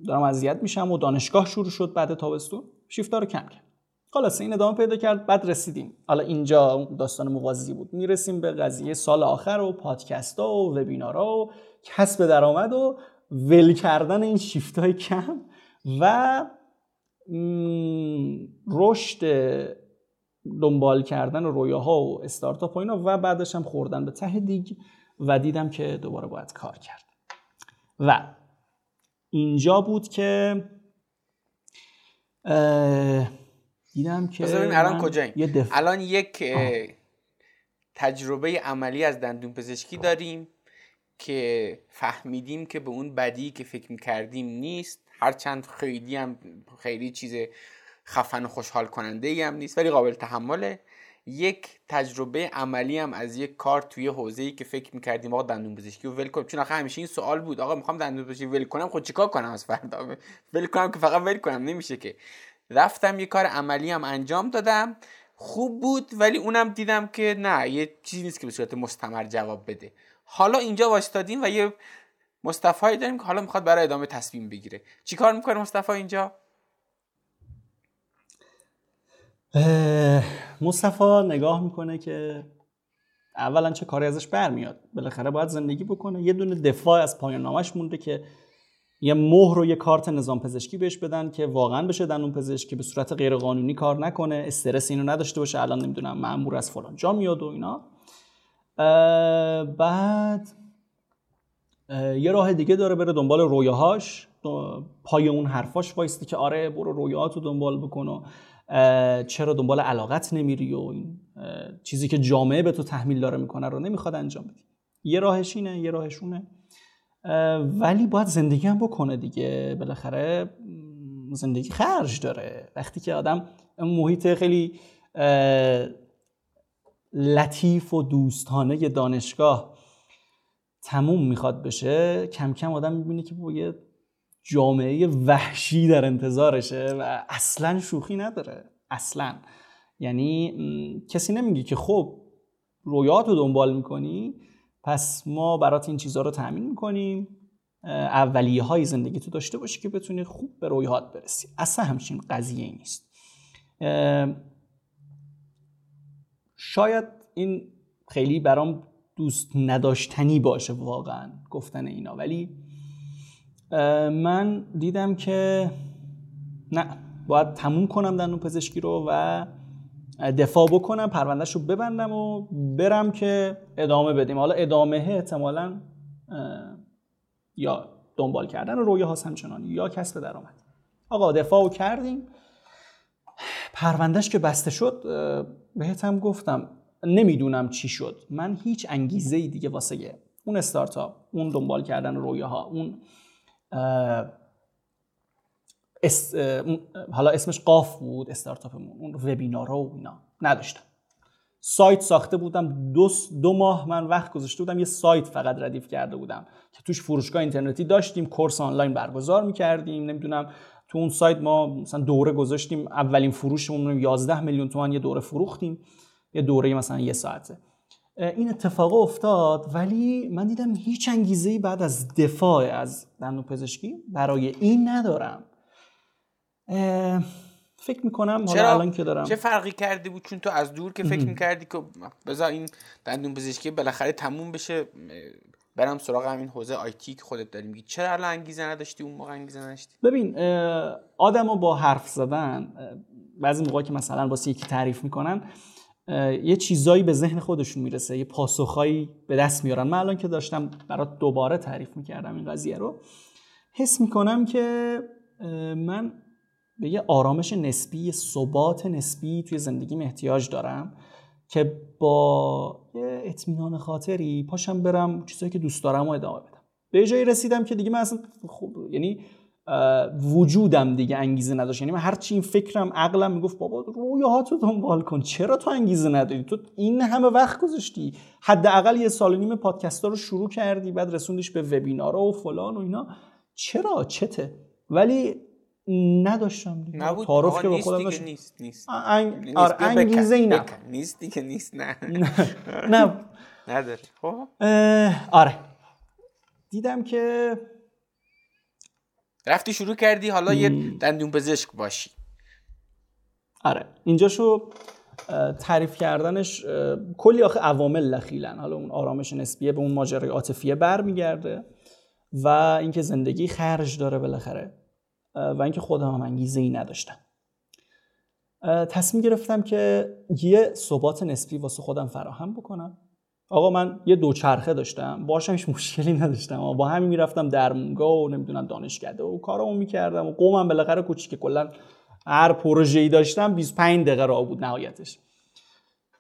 دارم اذیت میشم و دانشگاه شروع شد بعد تابستون. شیفتا رو کم کرد. خلاص این ادامه پیدا کرد بعد رسیدیم. حالا اینجا داستان موازی بود. می‌رسیم به قضیه سال آخر و پادکست ها و وبینارها و کسب درآمد و ول کردن این شیفت های کم و رشد دنبال کردن رویاها و استارتاپ و اینا و بعدش هم خوردن به ته دیگ و دیدم که دوباره باید کار کرد. و اینجا بود که دیدم که الان کجاییم. الان یک تجربه عملی از دندون پزشکی داریم. که فهمیدیم که به اون بدی که فکر می‌کردیم نیست. هرچند خیلی هم خیلی چیز خفن و خوشحال کننده ای هم نیست ولی قابل تحمله. یک تجربه عملی هم از یک کار توی حوزه ای که فکر می‌کردیم آقا دندون پزشکی ول کنم چون آخه همیشه این سوال بود آقا می‌خوام دندون پزشکی ول کنم خب چیکار کنم از فردا؟ ول کنم که فقط ول کنم نمیشه که. رفتم یه کار عملی هم انجام دادم. خوب بود ولی اونم دیدم که نه یه چیزی نیست که به صورت مستمر جواب بده. حالا اینجا وایستادیم و یه مصطفی داریم که حالا می‌خواد برای ادامه تصمیم بگیره. چیکار می‌کنه مصطفی اینجا؟ مصطفی نگاه می‌کنه که اولا چه کاری ازش برمیاد. بالاخره باید زندگی بکنه. یه دونه دفاع از پایان نامش مونده که یه مهر و یه کارت نظام پزشکی بهش بدن که واقعا بشه دندون پزشک که به صورت غیر قانونی کار نکنه استرس اینو نداشته باشه الان نمی‌دونم مأمور از فلان جا میاد و اینا. بعد یه راه دیگه داره بره دنبال رویاهاش. پای اون حرفاش وایسته که آره برو رویاهاتو دنبال بکن و چرا دنبال علاقت نمیری و این چیزی که جامعه به تو تحمیل داره می‌کنه رو نمی‌خواد انجام بدی. یه راهش اینه یه راهشونه ولی باید زندگی هم بکنه دیگه. بالاخره زندگی خرج داره. وقتی که آدم محیط خیلی لطیف و دوستانه دانشگاه تموم می‌خواد بشه کم کم آدم می‌بینه که یه جامعه وحشی در انتظارشه و اصلا شوخی نداره. اصلا. یعنی کسی نمیگه که خب رویات رو دنبال می‌کنی پس ما برات این چیزها رو تأمین می‌کنیم. اولیه های زندگی تو داشته باشی که بتونی خوب به رویات برسی. اصلا همچین قضیه نیست. شاید این خیلی برام دوست نداشتنی باشه واقعا گفتن اینا. ولی من دیدم که نه باید تموم کنم دندون پزشکی رو و دفاع بکنم پروندهش رو ببندم و برم که ادامه بدیم. حالا ادامه احتمالا یا دنبال کردن رویه هاست همچنان یا کسب درآمد. آقا دفاع کردیم. پروندهش که بسته شد بهت هم گفتم نمی‌دونم چی شد. من هیچ انگیزه ای دیگه واسه اون استارتاپ اون دنبال کردن رویه ها اون حالا اسمش قاف بود استارتاپمون اون وبینارها و اینا. نداشتم. سایت ساخته بودم. دو, دو ماه من وقت گذاشته بودم یه سایت فقط ردیف کرده بودم. که توش فروشگاه اینترنتی داشتیم کورس آنلاین برگزار می‌کردیم. نمی‌دونم تو اون سایت ما مثلا دوره گذاشتیم اولین فروشمون 11 میلیون تومان یه دوره فروختیم یه دوره مثلا یه ساعته. این اتفاق افتاد ولی من دیدم هیچ انگیزه بعد از دفاع از دندون پزشکی برای این ندارم. فکر می‌کنم حالا الان که دارم. چه فرقی کرده بود؟ چون تو از دور که فکر می‌کردی که بذار این دندون پزشکی بالاخره تموم بشه برم سراغ همین حوزه آیتی که خودت داری میگی. چرا الان انگیزه نداشتی؟ اون موقع انگیزه نداشتی؟ ببین آدمو با حرف زدن بعضی موقع که مثلا واسه یکی تعریف می‌کنن یه چیزایی به ذهن خودشون می‌رسه یه پاسخهایی به دست میارن. من الان که داشتم برات دوباره تعریف می‌کردم این قضیه رو حس می‌کنم که من به یه آرامش نسبی یه ثبات نسبی توی زندگیم احتیاج دارم که با یه اطمینان خاطری پاشم برم چیزایی که دوست دارم و ادامه بدم. به جایی رسیدم که دیگه من اصلا خوب یعنی وجودم دیگه انگیزه نداشت. یعنی من هر چی این فکرم عقلم می‌گفت بابا رویاهاتو دنبال کن چرا تو انگیزه نداری؟ تو این همه وقت گذاشتی. حداقل یه سال و نیم پادکست رو شروع کردی بعد رسوندیش به وبینارها و فلان و اینا. چرا؟ چته؟ ولی نداشتم دیگه. نبود. تعارف که به خودم نیست نیست. نیست انگ... آره انگیزه ای نه نیست دیگه نیست نه. نه. نداره خب. آره. دیدم که رفتی شروع کردی حالا یه دندون پزشک باشی. آره. اینجاشو تعریف کردنش کلی آخه عوامل دخیلن حالا اون آرامش نسبیه به اون ماجرای عاطفیه برمیگرده و اینکه زندگی خرج داره بالاخره. و اینکه خودم هم انگیزه ای نداشتم تصمیم گرفتم که یه ثبات نسبی واسه خودم فراهم بکنم. آقا من یه دوچرخه داشتم. باشم هیچ مشکلی نداشتم. با همین می‌رفتم درمونگاه و نمی‌دونم دانشکده و کارامو می‌کردم و قومم بالاخره کوچیک کلا هر پروژه‌ای داشتم 25 دقیقه راه بود نهایتش.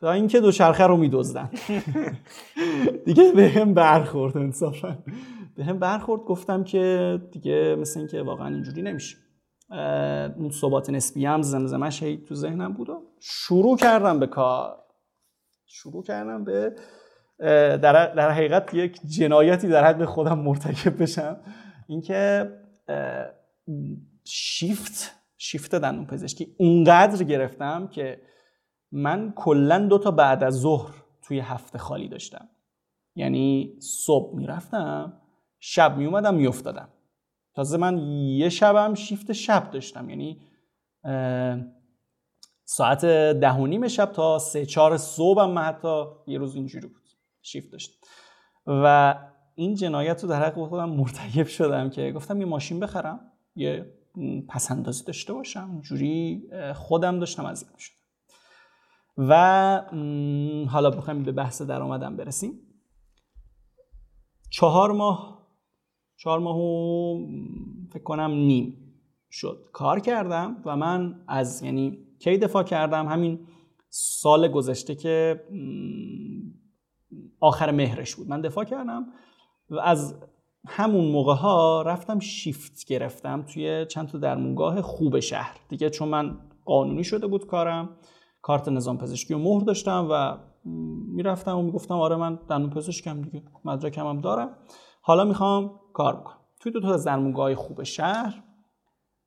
تا اینکه دوچرخه رو میدزدن. دیگه به هم برخورد انصافا. به هم برخورد گفتم که دیگه مثل اینکه واقعا اینجوری نمیشه. اون ثبات نسبی هم زمزمش هی تو ذهنم بود و شروع کردم به کار. شروع کردم به در, در حقیقت یک جنایتی در حق خودم مرتکب بشم. اینکه شیفت شیفت دندون پزشکی اونقدر گرفتم که من کلا دو تا بعد از ظهر توی هفته خالی داشتم. یعنی صبح می‌رفتم شب میومدم میافتادم. تازه من یه شبم شیفت شب داشتم. یعنی ساعت ده و نیم شب تا سه چهار صبحم من حتی یه روز اینجوری بود شیفت داشت و این جنایت رو در حق خودم مرتکب شدم که گفتم یه ماشین بخرم یه پسندازی داشته باشم. اینجوری خودم داشتم از این شدم و حالا بخوایم به بحث درآمدم برسیم. چهار ماه چهار ماه و فکر کنم نیم شد. کار کردم و من از یعنی کی دفاع کردم؟ همین سال گذشته که آخر مهرش بود. من دفاع کردم و از همون موقع ها رفتم شیفت گرفتم توی چند تا درمونگاه خوب شهر. دیگه چون من قانونی شده بود کارم کارت نظام پزشکی و مهر داشتم و می‌رفتم و می‌گفتم آره من دندون پزشکم دیگه مدرکم هم دارم. حالا می‌خوام کار بکنم توی دو تا از درمونگاه خوب شهر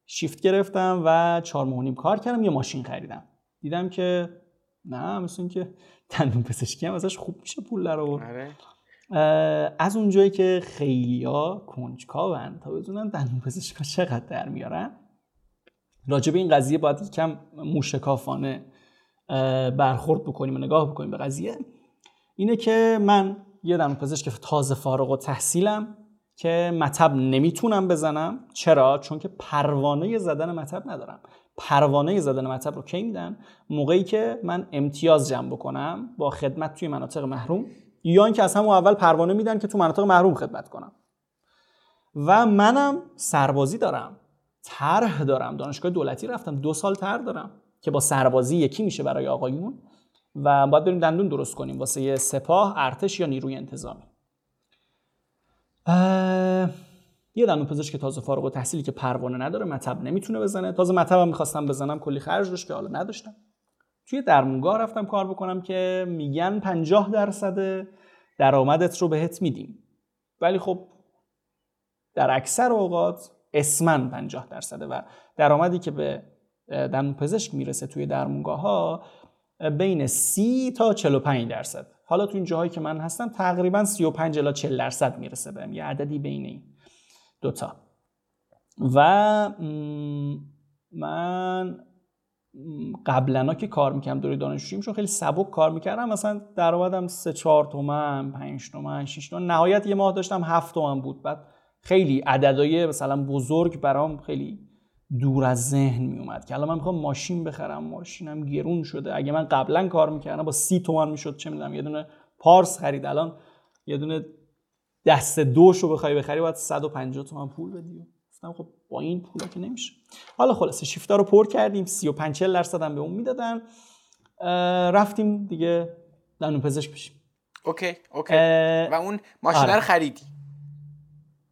شیفت گرفتم و چهار ماه کار کردم یه ماشین خریدم. دیدم که نه مثل اینکه دندون پزشکی هم ازش خوب میشه پول رو آره. از اونجایی که خیلیا کنجکاون تا بدونن دندون پزشکا چقدر در میارن راجع به این قضیه باید یکم موشکافانه برخورد بکنیم و نگاه بکنیم به قضیه. اینه که من یه دندون پزشک تازه فارغ و تحصیلم که مطب نمی‌تونم بزنم. چرا؟ چون که پروانه زدن مطب ندارم. پروانه زدن مطب رو کی میدن؟ موقعی که من امتیاز جمع بکنم با خدمت توی مناطق محروم یا اینکه از همون اول پروانه میدن که تو مناطق محروم خدمت کنم. و منم سربازی دارم. طرح دارم. دانشگاه دولتی رفتم. دو سال طرح دارم که با سربازی یکی میشه برای آقایون. و باید بریم دندون درست کنیم. واسه سپاه ارتش یا نیروی انتظامی. یه دندون پزشک تازه فارغ و تحصیلی که پروانه نداره مطب نمی‌تونه بزنه. تازه مطبم می‌خواستم بزنم کلی خرج داشت که حالا نداشتم. توی درمونگاه رفتم کار بکنم که میگن 50 درصد درآمدت رو بهت میدیم. ولی خب در اکثر اوقات اسمن 50 درصده و درآمدی که به دندون پزشک می‌رسه توی درمونگاه ها بین 30 تا 45 درصد. حالا تو این جاهایی که من هستم تقریبا 35 الی 40 درصد می‌رسه بهم یه عددی بین این دوتا و من قبلا که کار می‌کردم دوره دانشجوییم چون خیلی سبک کار می‌کردم مثلا درآمدم 3 4 تومن 5 تومن 6 تومن. نهایت یه ماه داشتم 7 تومن بود. بعد خیلی عددهای مثلا بزرگ برام خیلی دور از ذهن می اومد که الان من می‌خوام ماشین بخرم ماشینم گرون شده. اگه من قبلا کار می‌کردم با 30 تومن می‌شد چه می‌دونم یه دونه پارس خرید. الان یه دونه دست دوش رو بخوای بخری باید 150 تومن پول بدی. گفتم خب با این پولا که نمیشه. حالا خلاصه شیفتا رو پر کردیم 35 40 درصد هم به اون می‌دادن. رفتیم دیگه دندون پزشک بشیم. اوکی اوکی. و اون ماشین رو آره. خریدی؟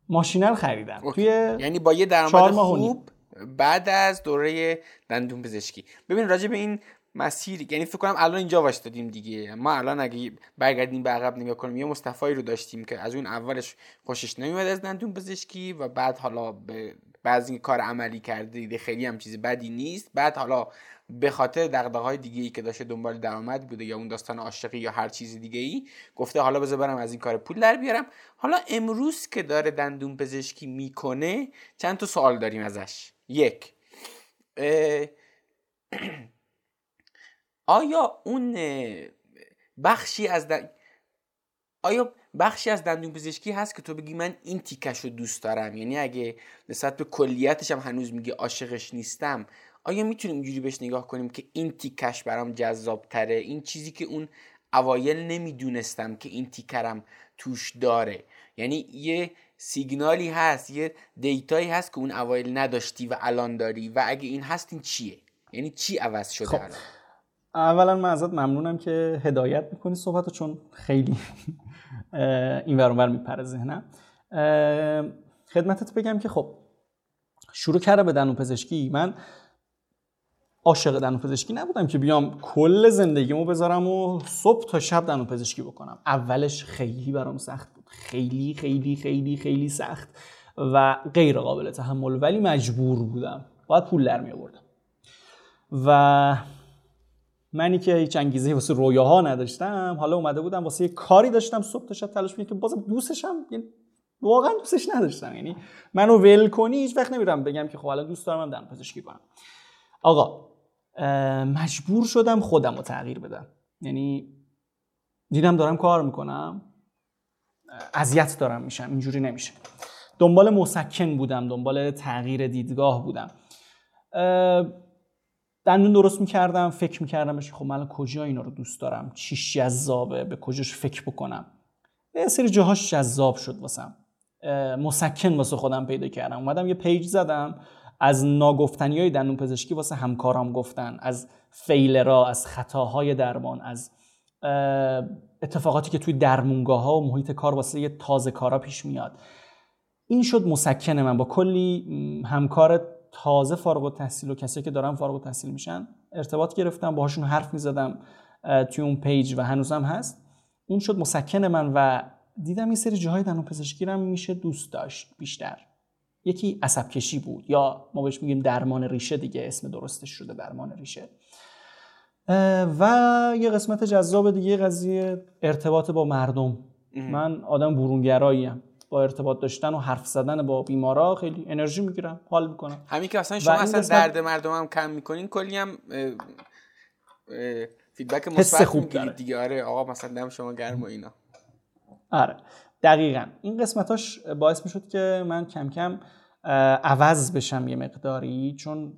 ماشین رو خریدم. توی یعنی با یه درآمد خوب بعد از دوره دندون پزشکی. ببین راجع به این مسیر یعنی فکر کنم الان اینجا وایستادیم دیگه. ما الان اگه برگردیم به عقب نگاه کنیم یه مصطفی رو داشتیم که از اون اولش خوشش نمیاد از دندون پزشکی و بعد حالا به بعضی کار عملی کرده خیلی هم چیز بدی نیست. بعد حالا به خاطر دغدغه های دیگه ای که داشته دنبال درآمد بوده یا اون داستان عاشقی یا هر چیز دیگه ای گفته حالا بذار برم از این کار پول در بیارم. حالا امروز که داره دندون پزشکی می‌کنه چند تا سوال داریم ازش. یک. آیا اون بخشی از آیا بخشی از دندون پزشکی هست که تو بگی من این تیکش رو دوست دارم؟ یعنی اگه نسبت به کلیتش هم هنوز میگی عاشقش نیستم آیا می‌تونیم اینجوری بهش نگاه کنیم که این تیکش برام جذاب تره این چیزی که اون اوایل نمی‌دونستم که این تیکرم توش داره. یعنی یه سیگنالی هست یه دیتایی هست که اون اوایل نداشتی و الان داری و اگه این هست این چیه؟ یعنی چی عوض شده خب. اولا من ازت ممنونم که هدایت می‌کنی صحبت چون خیلی این ورانور میپره ذهنم. خدمتت بگم که خب شروع کرده به دندون پزشکی. من عاشق دندون پزشکی نبودم که بیام کل زندگیمو بذارم و صبح تا شب دندون پزشکی بکنم. اولش خیلی برام سخت بود. خیلی خیلی خیلی خیلی سخت و غیر قابل تحمل ولی مجبور بودم. باید پول در می آوردم. و منی که هیچ انگیزه واسه رویاها نداشتم حالا اومده بودم واسه یه کاری داشتم صبح تا شب تلاش می‌کنم که بازم دوستشم یعنی واقعا دوستش نداشتم. یعنی منو ول کنی هیچ وقت نمیرم بگم که خب الان دوست دارم دندون پزشکی کنم. آقا مجبور شدم خودم رو تغییر بدم. یعنی دیدم دارم کار می‌کنم اذیت دارم میشم اینجوری نمیشه. دنبال مسکن بودم دنبال تغییر دیدگاه بودم. دندون درست می‌کردم فکر می‌کردم خب من کجا اینا رو دوست دارم؟ چیش جذابه؟ به کجاش فکر بکنم؟ یه سری جاهاش جذاب شد واسم. مسکن واسه خودم پیدا کردم. اومدم یه پیج زدم. از ناگفتنی دندون پزشکی واسه همکارام گفتن از فیلرا از خطاهای درمان از اتفاقاتی که توی درمونگاه ها و محیط کار واسه یه تازه کارا پیش میاد. این شد مسکن من. با کلی همکار تازه فارغ التحصیل و کسایی که دارن فارغ التحصیل میشن ارتباط گرفتم باهاشون حرف می‌زدم توی اون پیج و هنوزم هست. اون شد مسکن من و دیدم این سری جاهای دندون پزشکی میشه دوست داشت بیشتر. یکی عصب کشی بود. یا ما بهش میگیم درمان ریشه دیگه اسم درستش شده درمان ریشه. و یه قسمت جذاب دیگه قضیه ارتباط با مردم. من آدم برونگراییم. با ارتباط داشتن و حرف زدن با بیمارا خیلی انرژی می‌گیرم. حال می‌کنم. همین که اصلا شما اصلا درد مردم هم کم می‌کنین کلی هم فیدبک مثبت خوب دیگه. آره آقا مثلا دم شما گرم و اینا. آره. دقیقا. این قسمتاش باعث می‌شد که من کم کم عوض بشم یه مقداری چون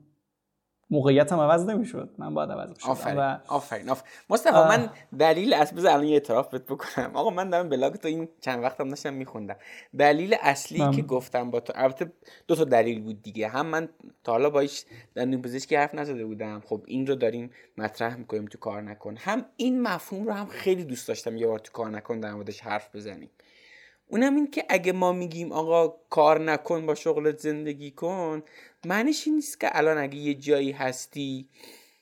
موقعیتم عوض نمی‌شد. من باید عوض بشم. آفرین. و... آفرین. آفرین. مصطفی من دلیل اصلی الان یه اعتراف بهت بکنم. آقا من دارم بلاگ تو این چند وقتم داشتم میخوندم. دلیل اصلی من... که گفتم با تو البته دو تا دلیل بود دیگه. هم من تا حالا باش دندون پزشکی حرف نزده بودم. خب این رو داریم مطرح می‌کنیم تو کار نکن. هم این مفهوم رو هم خیلی دوست داشتم یه بار تو کار نکن در موردش حرف بزنیم. اونم این که اگه ما میگیم آقا کار نکن با شغلت زندگی کن معنیش این نیست که الان اگه یه جایی هستی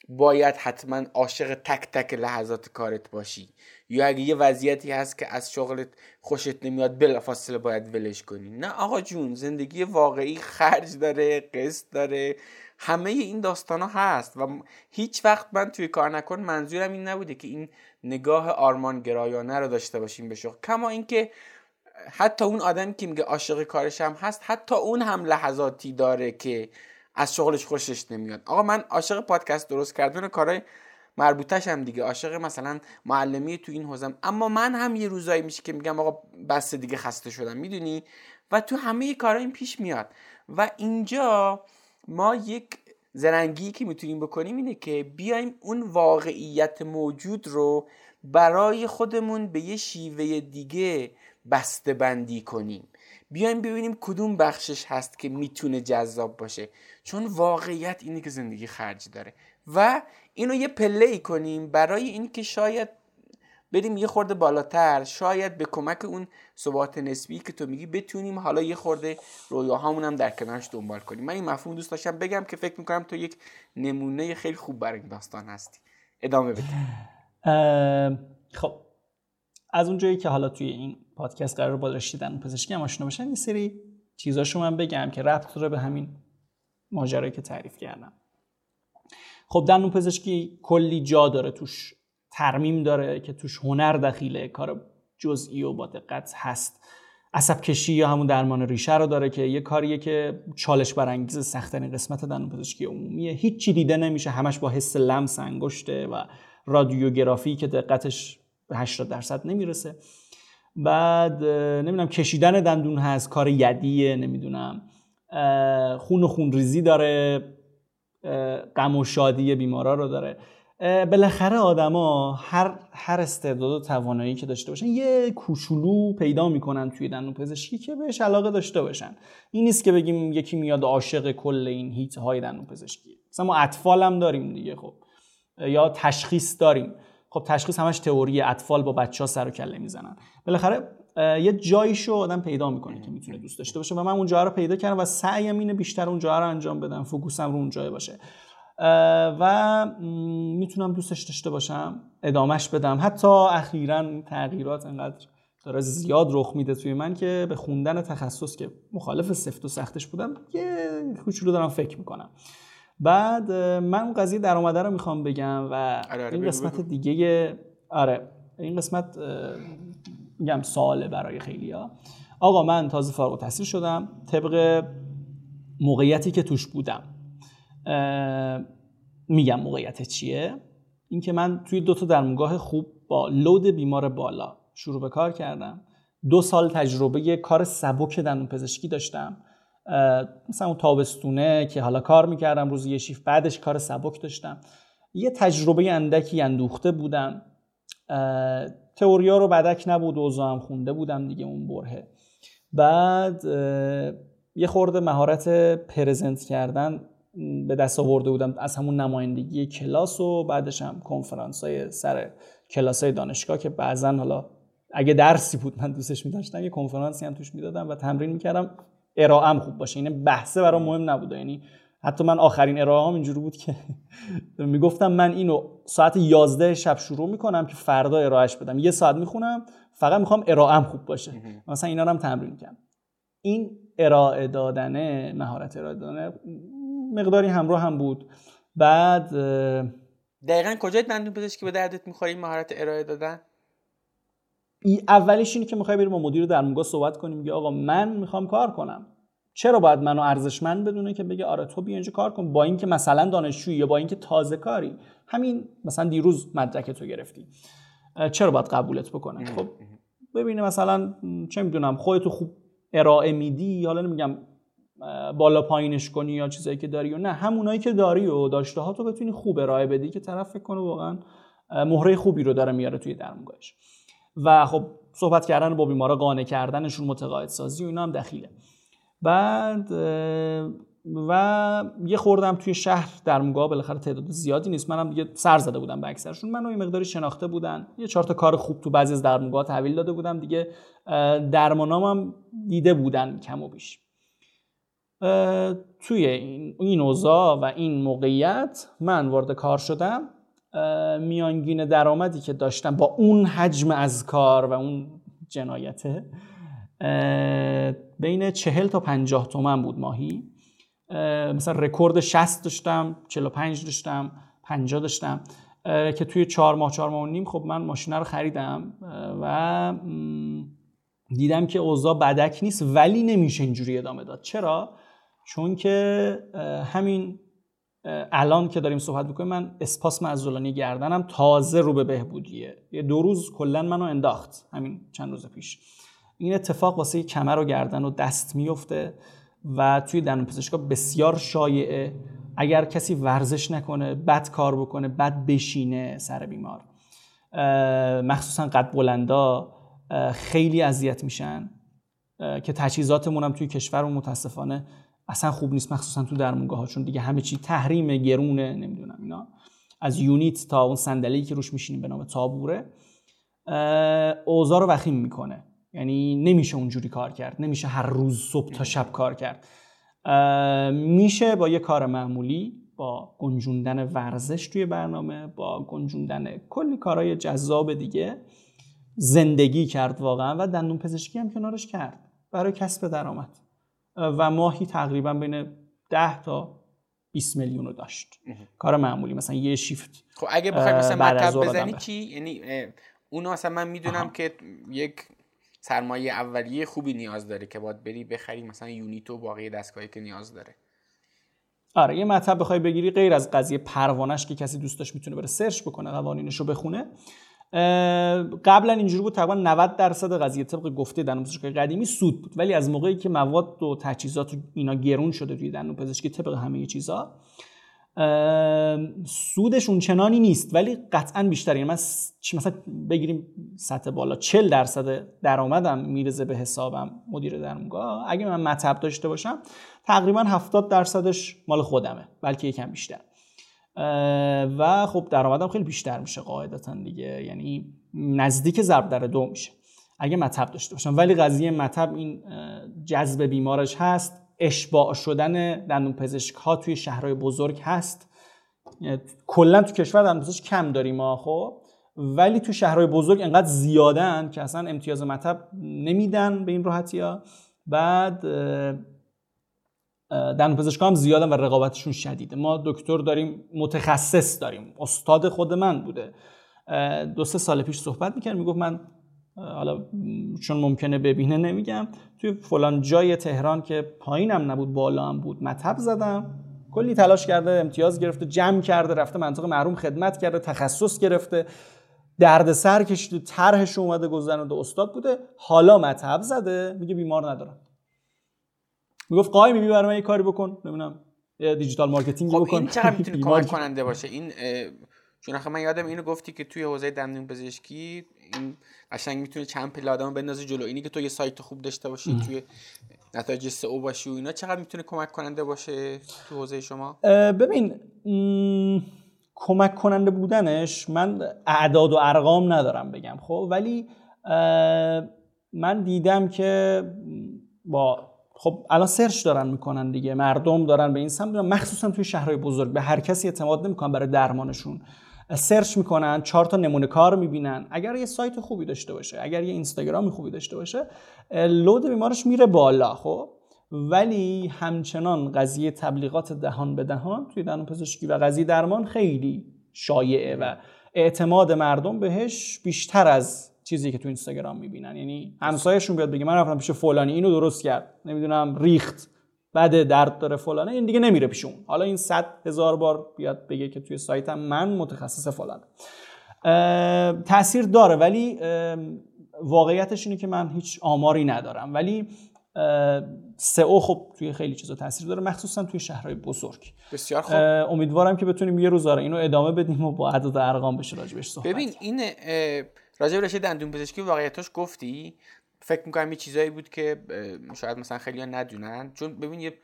باید حتما عاشق تک تک لحظات کارت باشی. یا اگه یه وضعیتی هست که از شغلت خوشت نمیاد بلافاصله باید ولش کنی. نه آقا جون زندگی واقعی خرج داره قسط داره. همه این داستان ها هست و هیچ وقت من توی کار نکن منظورم این نبوده که این نگاه آرمان گرایانه رو داشته باشیم به شغل. کما اینکه حتی اون آدمی که میگه عاشق کارش هم هست حتی اون هم لحظاتی داره که از شغلش خوشش نمیاد. آقا من عاشق پادکست درست کردن کارهای مربوطش هم دیگه. عاشق مثلا معلمی تو این حوزم. اما من هم یه روزایی میشه که میگم آقا بس دیگه خسته شدم. می‌دونی؟ و تو همه کارها این پیش میاد. و اینجا ما یک زرنگی که می‌تونیم بکنیم اینه که بیایم اون واقعیت موجود رو برای خودمون به یه شیوه دیگه بسته بندی کنیم. بیایم ببینیم کدوم بخشش هست که می‌تونه جذاب باشه. چون واقعیت اینه که زندگی خرج داره. و اینو یه پله ای کنیم برای اینکه شاید بریم یه خورده بالاتر شاید به کمک اون ثبات نسبی که تو میگی بتونیم حالا یه خورده رویاهامون هم در کنارش دنبال کنیم. من این مفهوم دوست داشتم بگم که فکر می‌کنم تو یک نمونه خیلی خوب برای این داستان هستی. ادامه بده. خب از اونجایی که حالا توی این پادکست قرار با پزشکی هم آشنا باشن یه سری چیزاشو من بگم که ربط داره به همین ماجرایی که تعریف کردم. خب دندون پزشکی کلی جا داره توش ترمیم داره که توش هنر دخیله کار جزئی و با دقت هست. عصب کشی یا همون درمان ریشه رو داره که یه کاریه که چالش برانگیز سختترین قسمت دندون پزشکی عمومیه. هیچی دیده نمیشه همش با حس لمس انگشته و رادیوگرافی که دقتش به 80 درصد نمی‌رسه. بعد نمی‌دونم کشیدن دندون هست کار یدیه نمی‌دونم. خون و خون ریزی داره غم و شادی بیمارا رو داره. بالاخره آدما هر هر استعداد و توانایی که داشته باشن یه کوچولو پیدا می‌کنن توی دندون پزشکی که بهش علاقه داشته باشن. این نیست که بگیم یکی میاد عاشق کل این هیت های دندون پزشکی. مثلا ما اطفال هم داریم دیگه خب. یا تشخیص داریم. خب تشخیص همش تئوری اطفال با بچه ها سر و کله می‌زنن. بالاخره یه جاییشو آدم پیدا می‌کنه که می‌تونه دوست داشته باشه و من اون رو پیدا کردم و سعیم اینه بیشتر اون رو انجام بدم فوکوسم رو اون جای باشه. و می‌تونم دوستش داشته باشم ادامش بدم. حتی اخیرا تغییرات انقدر داره زیاد رخ میده توی من که به خوندن تخصص که مخالف سفت و سختش بودم یه کوچولو دارم فکر می‌کنم. بعد من اون قضیه درآمده رو می‌خوام بگم و آره، آره، این قسمت دیگه آره این قسمت میگم سواله برای خیلی ها آقا من تازه فارغ التحصیل شدم طبق موقعیتی که توش بودم. میگم موقعیت چیه؟ اینکه من توی دو تا درمونگاه خوب با لود بیمار بالا شروع به کار کردم. دو سال تجربه کار سبک دندون پزشکی داشتم. مثلا اون تابستونه که حالا کار می‌کردم روزی یه شیف بعدش کار سبک داشتم. یه تجربه اندکی اندوخته بودم. تئوریا رو بدک نبود اوضاع هم خونده بودم دیگه اون برهه. بعد یه خورده مهارت پرزنت کردن به دست آورده بودم از همون نمایندگی کلاس و بعدش هم کنفرانس های سر کلاس های دانشگاه که بعضا حالا اگه درسی بود من دوستش میداشتم یه کنفرانسی هم توش می‌دادم و تمرین می‌کردم. ارائم خوب باشه. این یعنی بحثه برام مهم نبوده. یعنی حتی من آخرین ارائه هم اینجوری بود که می‌گفتم من اینو ساعت 11 شب شروع می‌کنم که فردا ارائهش بدم. یه ساعت می‌خونم فقط می‌خوام ارائم خوب باشه. مثلا اینا رو هم تمرین کنم این ارائه دادن مهارت ارائه دادن مقداری همراه هم بود. بعد دقیقا کجای دندون پزشکی به دردت می‌خوری مهارت ارائه دادن؟ اولش اینه که می‌خوای بریم با مدیر درمونگاه صحبت کنیم میگه آقا من می‌خوام کار کنم. چرا باید منو ارزشمند بدونه که بگه آره تو بیا اینجا کار کن با اینکه مثلا دانشجویی یا با اینکه تازه کاری. همین مثلا دیروز مدرک تو گرفتی. چرا باید قبولت بکنه خب ببینه مثلا چه می‌دونم خودتو خوب ارائه میدی حالا نمیگم بالا پایینش کنی یا چیزایی که داری و نه. همونایی که داری و داشته ها تو بتونی خوب ارائه بدی که طرف فکر کنه واقعا مهره خوبی رو داره میاره توی درمونگاهش و خب صحبت کردن با بیمارا قانع کردنشون متقاعد سازی و اینا هم دخیله. بعد و یه خوردم توی شهر درمونگاه بالاخره تعداد زیادی نیست. منم دیگه سر زده بودم به اکثرشون. منو یه مقداری شناخته بودن. یه چهار تا کار خوب تو بعضی از درمونگاه تحویل داده بودم. دیگه درمانام دیده بودن کم و بیش. توی این اوضاع و این موقعیت من وارد کار شدم. میانگین درآمدی که داشتم با اون حجم از کار و اون جنایته بین چهل تا پنجاه تومن بود ماهی. مثلا رکورد 60 داشتم 45 داشتم 50 داشتم که توی چهار ماه چهار ماه و نیم خب من ماشینه رو خریدم و دیدم که اوضاع بدک نیست ولی نمیشه اینجوری ادامه داد. چرا؟ چون که همین الان که داریم صحبت می‌کنیم من اسپاس معزولانی گردنم تازه رو به بهبودیه. یه دو روز کلا منو انداخت. همین چند روز پیش. این اتفاق واسه کمر و گردن و دست میفته و توی دندون پزشکا بسیار شایعه. اگر کسی ورزش نکنه بد کار بکنه بد بشینه سر بیمار. مخصوصا قد بلندا خیلی اذیت میشن. که تجهیزاتمون هم توی کشور متاسفانه اصلا خوب نیست مخصوصا تو درمونگاه چون دیگه همه چی تحریم گرونه نمی‌دونم اینا. از یونیت تا اون صندلی که روش میشینیم به نام تابوره اوضاع رو وخیم می‌کنه. یعنی نمیشه اونجوری کار کرد نمیشه هر روز صبح تا شب کار کرد. میشه با یه کار معمولی با گنجوندن ورزش توی برنامه با گنجوندن کلی کارهای جذاب دیگه زندگی کرد واقعا و دندون پزشکی هم کنارش کرد. برای کسب درآمد. و ماهی تقریبا بین 10 تا 20 میلیون رو داشت. کار معمولی مثلا یه شیفت خب اگه بخوای مثلا مطلب بزنی چی؟ یعنی اونو مثلا من می‌دونم که یک سرمایه اولیه خوبی نیاز داره که باید بری بخری مثلا یونیت و باقی دستگاهی که نیاز داره. آره یه مطلب بخوای بگیری غیر از قضیه پروانش که کسی دوست داشت می‌تونه بره سرچ بکنه قوانینش رو بخونه. قبلا اینجوری بود تقریبا 90 درصد قضیه طبق گفته دندون پزشکی قدیمی سود بود. ولی از موقعی که مواد و تجهیزات و اینا گرون شده توی دندون پزشکی طبق همه چیزا سودش اون چنانی نیست. ولی قطعا بیشتری یعنی من مثلا بگیریم سطح بالا 40 درصد درآمدم میرزه به حسابم مدیر درمونگاه. اگه من مطب داشته باشم تقریبا 70 درصدش مال خودمه بلکه یکم بیشتر. و خب درآمدم خیلی بیشتر میشه قاعدتا دیگه. یعنی نزدیک ضرب در دو میشه. اگه مطب داشته باشم. ولی قضیه مطب این جذب بیمارش هست. اشباع شدن دندون پزشک ها توی شهرهای بزرگ هست. کلا تو کشور دندون پزشک کم داریم ما خب. ولی تو شهرهای بزرگ انقدر زیادن که اصلا امتیاز مطب نمیدن به این راحتی ها بعد دندون پزشکا هم زیادن و رقابتشون شدیده. ما دکتر داریم متخصص داریم. استاد خود من بوده. دو سه سال پیش صحبت می‌کرد می‌گفت من حالا چون ممکنه ببینه نمیگم. توی فلان جای تهران که پایینم نبود بالا هم بود مطب زدم. کلی تلاش کرده امتیاز گرفته جمع کرده رفته منطقه محروم خدمت کرده تخصص گرفته. درد سر کشیده طرحش اومده گذرنده استاد بوده. حالا مطب زده میگه بیمار ندارم. می‌گفت قائمی بیا برای من یه کاری بکن. نمی‌دونم digital marketing خب بکن. این چقدر می‌تونه کمک کننده باشه؟ این چون من یادم اینو گفتی که توی حوزه دندون پزشکی این قشنگ می‌تونه چند پله آدمو بندازه جلو. اینی که تو یه سایت خوب داشته باشی توی نتایج SEO باشی و اینا چقدر می‌تونه کمک کننده باشه تو حوزه شما؟ ببین کمک کننده بودنش من اعداد و ارقام ندارم بگم خب؟ ولی من دیدم که با خب الان سرچ دارن می‌کنن دیگه مردم دارن به این سمت مخصوصا توی شهرهای بزرگ. به هر کسی اعتماد نمی‌کنن برای درمانشون. سرچ می‌کنن چهار تا نمونه کار می‌بینن. اگر یه سایت خوبی داشته باشه اگر یه اینستاگرامی خوبی داشته باشه لود بیمارش میره بالا خب؟ ولی همچنان قضیه تبلیغات دهان به دهان توی دندون پزشکی و قضیه درمان خیلی شایعه و اعتماد مردم بهش بیشتر از چیزی که تو اینستاگرام می‌بینن. یعنی همسایهشون بیاد بگه من رفتم پیش فلانی اینو درست کرد. نمی‌دونم ریخت. بعد درد داره فلانه این دیگه نمیره پیش اون. حالا این صد هزار بار بیاد بگه که توی سایتم من متخصص فلان تاثیر داره ولی واقعیتش اینه که من هیچ آماری ندارم. ولی سئو خب توی خیلی چیزا تاثیر داره مخصوصا توی شهرهای بزرگ. بسیار خوب. امیدوارم که بتونیم یه روز اینو ادامه بدیم و با عدد ارقام بشه راجبش صحبت ببین این راجب رشته دندون پزشکی واقعیتش گفتی؟ فکر می‌کنم یه چیزایی بود که شاید مثلا خیلی ندونن. چون ببین یه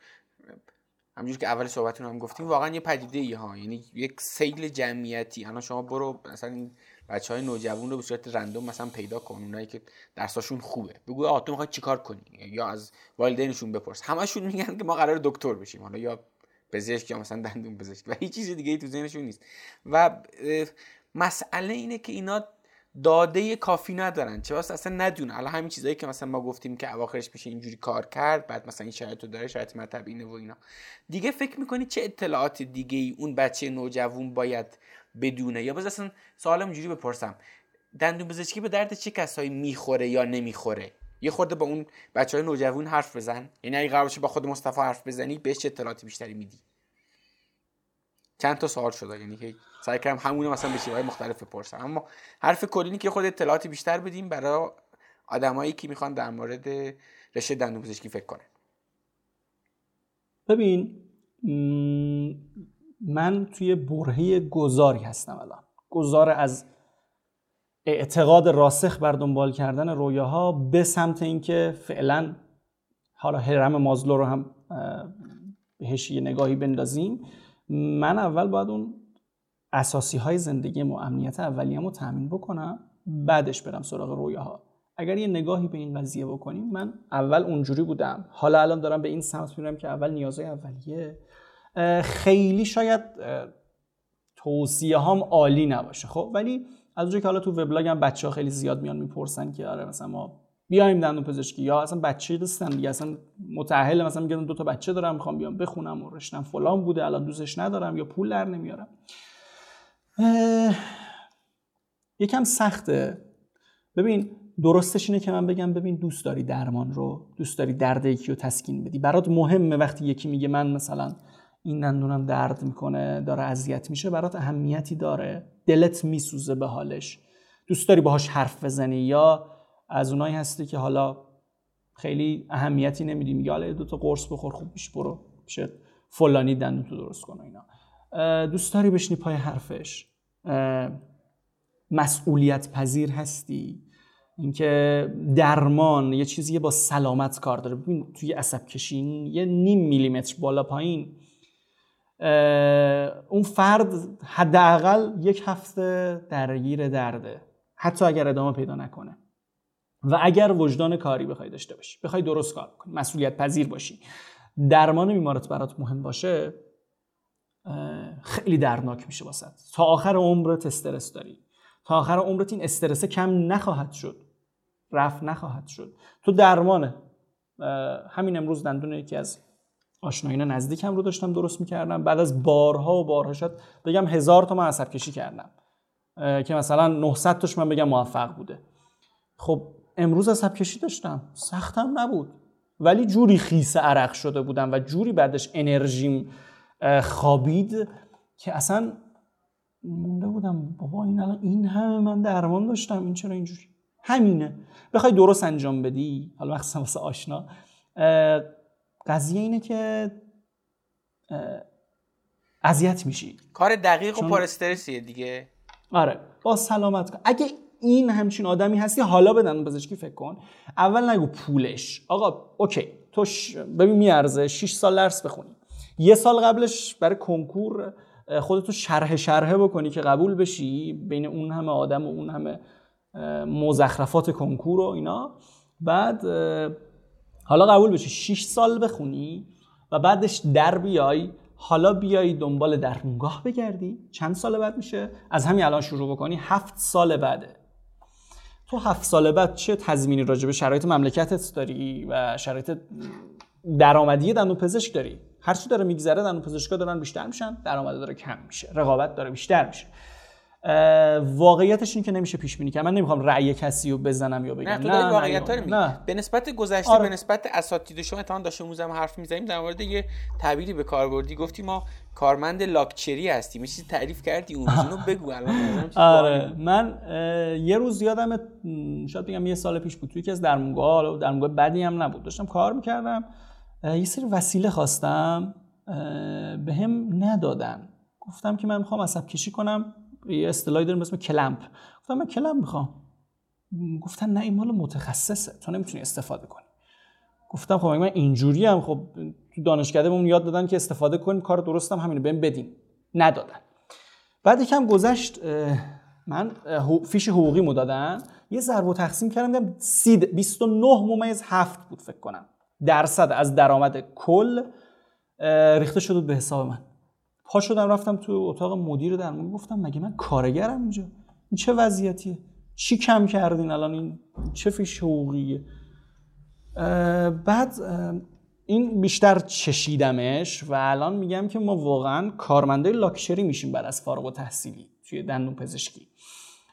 همونجور که اول صحبتون هم گفتیم واقعا یه پدیده ای ها. یعنی یک سیل جمعیتی. الان شما برو مثلا این بچه نوجوان رو به صورت رندوم مثلا پیدا کن. اونایی که درساشون خوبه. بگو آ تو می‌خوای چیکار کنی؟ یا از والدینشون بپرس. همشون میگن که ما قرار دکتر بشیم. حالا یا پزشک یا مثلا دندون پزشک. و هیچ چیز دیگه ای تو ذهنشون نیست. و مسئله اینه که اینا داده کافی ندارن. چه واسه اصلا ندونه الان همین چیزایی که مثلا ما گفتیم که اواخرش میشه اینجوری کار کرد بعد مثلا این شرایطو داره شرایط مطب اینه و اینا. دیگه فکر می‌کنی چه اطلاعات دیگه ای اون بچه نوجوان باید بدونه؟ یا باز اصلا سوالم اینجوری بپرسم. دندون پزشکی به درد چه کسایی می‌خوره یا نمی‌خوره؟ یه خورده با اون بچه های نوجوان حرف بزن. یعنی اگه قرار با خود مصطفی حرف بزنی بهش چه اطلاعاتی بیشتری میدی؟ چند تا سوال شده یعنی که سعی کردم همونه مثلا به شیوهای مختلف بپرسم. اما حرف کلینی که خود اطلاعاتی بیشتر بدیم برای آدمایی که می‌خوان در مورد رشته دندون پزشکی فکر کنن. ببین من توی برهه گذاری هستم الان. گذار از اعتقاد راسخ بر دنبال کردن رویاها به سمت اینکه فعلا حالا هرم مازلو رو هم بهش یه نگاهی بندازیم. من اول باید اون اساسی های زندگی و امنیت اولیه‌مو رو تامین بکنم بعدش برم سراغ رویاها. اگر یه نگاهی به این قضیه بکنیم من اول اونجوری بودم. حالا الان دارم به این سمت میرم که اول نیازهای اولیه. خیلی شاید توصیه هم عالی نباشه خب؟ ولی از اونجایی که حالا تو وبلاگم بچه ها خیلی زیاد میان می‌پرسن که آره مثلا ما بیایم دندون پزشکی. یا اصلا بچه دستن دیگه. اصلا متأهل مثلا میگن دو تا بچه دارم می‌خوام بیام بخونم و رشتم فلان بوده الان دوستش ندارم یا پول در نمیارم. یکم سخته. ببین درستش اینه که من بگم ببین دوست داری درمان رو دوست داری درد یکی رو تسکین بدی. برات مهمه وقتی یکی میگه من مثلا این دندونم درد می‌کنه داره اذیت میشه برات اهمیتی داره. دلت میسوزه به حالش. دوست داری باهاش حرف بزنی یا از اونایی هستی که حالا خیلی اهمیتی نمیدی. میگه حالا دو تا قرص بخور خوب میشه برو. پیش فلانی دندون تو درست کن اینا. دوست داری بشنی پای حرفش؟ مسئولیت پذیر هستی؟ اینکه درمان یه چیزی با سلامت کار داره. ببین توی عصب کشی یه نیم میلیمتر بالا پایین. اون فرد حداقل یک هفته درگیر درده. حتی اگر ادامه پیدا نکنه. و اگر وجدان کاری بخوای داشته باشی بخوای درست کار کنی مسئولیت پذیر باشی درمان بیمارت برات مهم باشه خیلی درناک میشه واسه تا آخر عمرت استرس داری. تا آخر عمرت این استرس کم نخواهد شد. رفت نخواهد شد. تو درمانه. همین امروز دندون یکی از آشنایان نزدیکم رو داشتم درست می‌کردم. بعد از بارها و بارها شد بگم هزار تا من عصب کشی کردم که مثلا 900 تاش من بگم موفق بوده. خب امروز عصب کشی داشتم. سختم نبود. ولی جوری خیس عرق شده بودم و جوری بعدش انرژیم خوابید که اصلا مونده بودم. بابا این الان این همه من درمان داشتم. این چرا اینجوری؟ همینه. بخوای درست انجام بدی. حالا مخصوصا واسه آشنا. قضیه اینه که اذیت میشی. کار دقیق و پر دیگه. آره. با سلامت کن. اگه این همچین آدمی هستی حالا بدن پزشکی فکر کن. اول نگو پولش. آقا اوکی. تو ش... ببین میارزه. 6 سال درس بخونی. یه سال قبلش برای کنکور خودتو شرح شرحه بکنی که قبول بشی بین اون همه آدم و اون همه مزخرفات کنکور و اینا. بعد حالا قبول بشی. 6 سال بخونی و بعدش در بیای. حالا بیای دنبال درمونگاه بگردی. چند سال بعد میشه؟ از همین الان شروع بکنی. هفت سال بعده. تو هفت سال بعد چه تضمینی راجع به شرایط مملکتت داری و شرایط درآمدی دندون پزشک داری؟ هر چی داره میگذره دندون پزشکا دارن بیشتر میشن درآمد داره کم میشه رقابت داره بیشتر میشه. واقعیتش این که نمیشه پیش بینی کرد. من نمی‌خوام رأی کسی رو بزنم یا بگم. نه تو داری واقعیت رو به نسبت گذشته آره. به نسبت اساتید شما اتفاقا داشتیم موزم حرف می‌زنیم در مورد یه تعبیری به کار بردی. گفتی ما کارمند لاکچری هستیم. چیزی تعریف کردی اون رو بگو الان آره. من یه روز یادم شاید بگم یه سال پیش بود توی یکی از درمونگاه درمونگاه بدی هم نبود. داشتم کار می‌کردم. یه سری وسیله خواستم به هم ندادن. گفتم که من می‌خوام عصب کشی کنم. یه اصطلاحی داریم اسم کلمپ. گفتم من کلمپ می‌خوام. گفتن نه این مال متخصصه. تو نمی‌تونی استفاده کنی. گفتم خب من اینجوری هم خب تو دانشکدهمون یاد دادن که استفاده کنیم. کار درستم همینه بهم بدین. ندادن. بعد یکم گذشت من فیش حقوقی مو دادن. یه ضرب و تقسیم کردم سید 29 ممیز هفت بود فکر کنم. درصد از درآمد کل ریخته شد به حساب من. شدم رفتم تو اتاق مدیر درمون گفتم مگه من کارگرم اینجا؟ این چه وضعیتیه؟ چی کم کردین الان؟ این چه فیش حقوقیه بعد این بیشتر چشیدمش و الان میگم که ما واقعا کارمنده لاکچری میشیم بعد از فارغ و تحصیلی توی دندون پزشکی.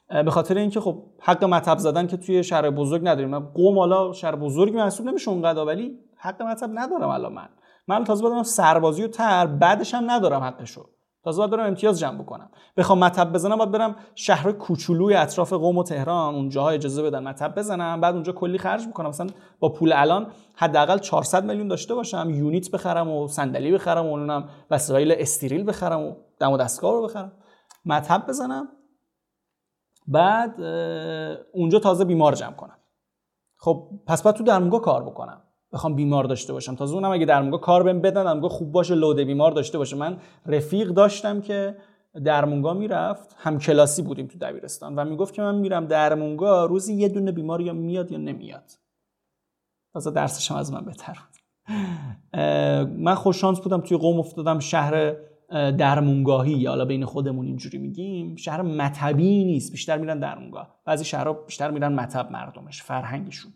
به خاطر اینکه خب حق مطب زدن که توی شهر بزرگ نداریم. من قوم حالا شهر بزرگ محسوب نمیشه اونقدر ولی حق مطب ندارم الان من. من تازه بدارم سربازی و تر بعدش هم ندارم حقشو. تازه باید برم امتیاز جمع بکنم. بخوام مطب بزنم باید برم شهر کوچولوی اطراف قم و تهران اونجاها اجازه بدن مطب بزنم. بعد اونجا کلی خرج می‌کنم مثلا با پول الان حداقل 400 میلیون داشته باشم یونیت بخرم و صندلی بخرم و اونم وسایل استریل بخرم و دم و دستگاه رو بخرم. مطب بزنم. بعد اونجا تازه بیمار جمع کنم. خب پس باید تو درمونگاه کار بکنم. بخوام بیمار داشته باشم. تازه اونم اگه درمونگاه کار بهم بدن خوب باشه لوده بیمار داشته باشه. من رفیق داشتم که درمونگاه می‌رفت. هم کلاسی بودیم تو دبیرستان و می‌گفت که من میرم درمونگاه روزی یه دونه بیمار یا میاد یا نمیاد. تازه درسش از من بهتر من خوششانس بودم توی قوم افتادم شهر درمونگاهی یا حالا بین خودمون اینجوری میگیم. شهر مطبی نیست بیشتر میرن درمونگاه بعضی شهرها بیشتر میرن مطب مردمش فرهنگشون.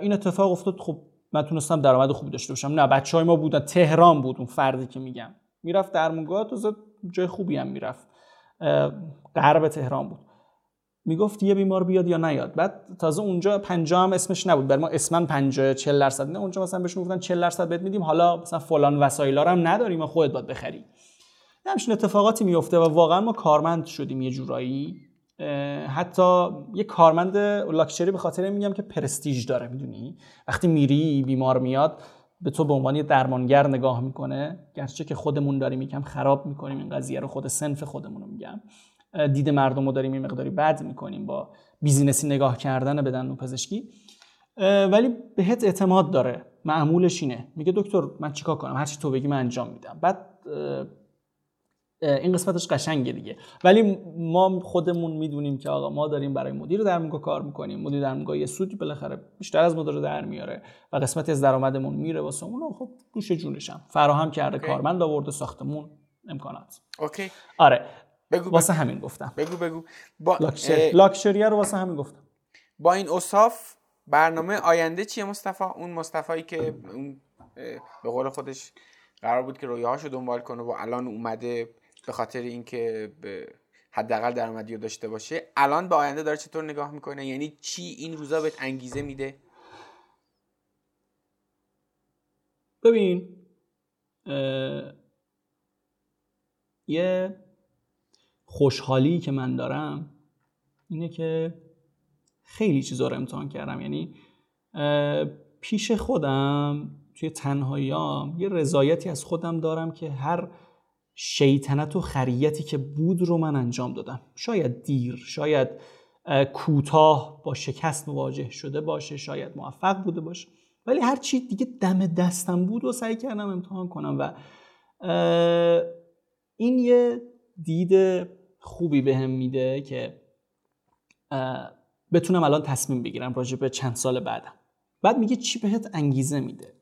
این اتفاق افتاد. خب من تونستم درآمد خوبی داشته باشم. نه بچه های ما بودن. تهران بود اون فردی که میگم. می‌رفت درمونگاه تو جای خوبی هم می‌رفت. غرب تهران بود. می‌گفت یه بیمار بیاد یا نیاد. بعد تازه اونجا 50 هم اسمش نبود. برای ما اسمن 50 40 درصد. نه اونجا مثلا بهشون گفتن 40 درصد بهت میدیم. حالا مثلا فلان وسایلا هم نداریم خودت باید بخری. همچین اتفاقاتی میفته و واقعا ما کارمند شدیم یه جورایی. حتی یه کارمند لاکچری به خاطر میگم که پرستیژ داره می‌دونی؟ وقتی میری بیمار میاد به تو به عنوان درمانگر نگاه می‌کنه. گرچه که خودمون داریم یکم خراب می‌کنیم این قضیه رو خود سنف خودمون رو میگم. دید مردم رو داریم یه مقداری بد می‌کنیم با بیزینسی نگاه کردن به دندون پزشکی. ولی بهت اعتماد داره. معمولش اینه. میگه دکتر من چیکار کنم؟ هرچی تو بگی من انجام میدم. بعد این قسمتش قشنگه دیگه. ولی ما خودمون می‌دونیم که آقا ما داریم برای مدیر درمونگاه کار می‌کنیم. مدیر درمونگاه یه سودی بالاخره بیشتر از مدیر در میاره و قسمتی از درآمدمون میره واسه اون خب گوش جونشم فراهم کرده کارمند آورده ساختمون امکانات. اوکی. آره. بگو واسه همین گفتم. بگو بگو. با لاکچری رو واسه همین گفتم. با این اصاف برنامه آینده چیه مصطفی؟ اون مصطفی که اون به قول خودش قرار بود که رویاهاشو دنبال کنه و الان اومده به خاطر اینکه حداقل درآمدی رو داشته باشه. الان به آینده داره چطور نگاه می‌کنه؟ یعنی چی این روزا بهت انگیزه میده؟ ببین یه خوشحالی که من دارم اینه که خیلی چیزا رو امتحان کردم. یعنی پیش خودم توی تنهاییام یه رضایتی از خودم دارم که هر شیطنت و خریتی که بود رو من انجام دادم. شاید دیر شاید کوتاه با شکست مواجه شده باشه شاید موفق بوده باشه. ولی هر چی دیگه دم دستم بود و سعی کردم امتحان کنم و این یه دید خوبی بهم به میده که بتونم الان تصمیم بگیرم راجع به چند سال بعدم. بعد میگه چی بهت انگیزه میده؟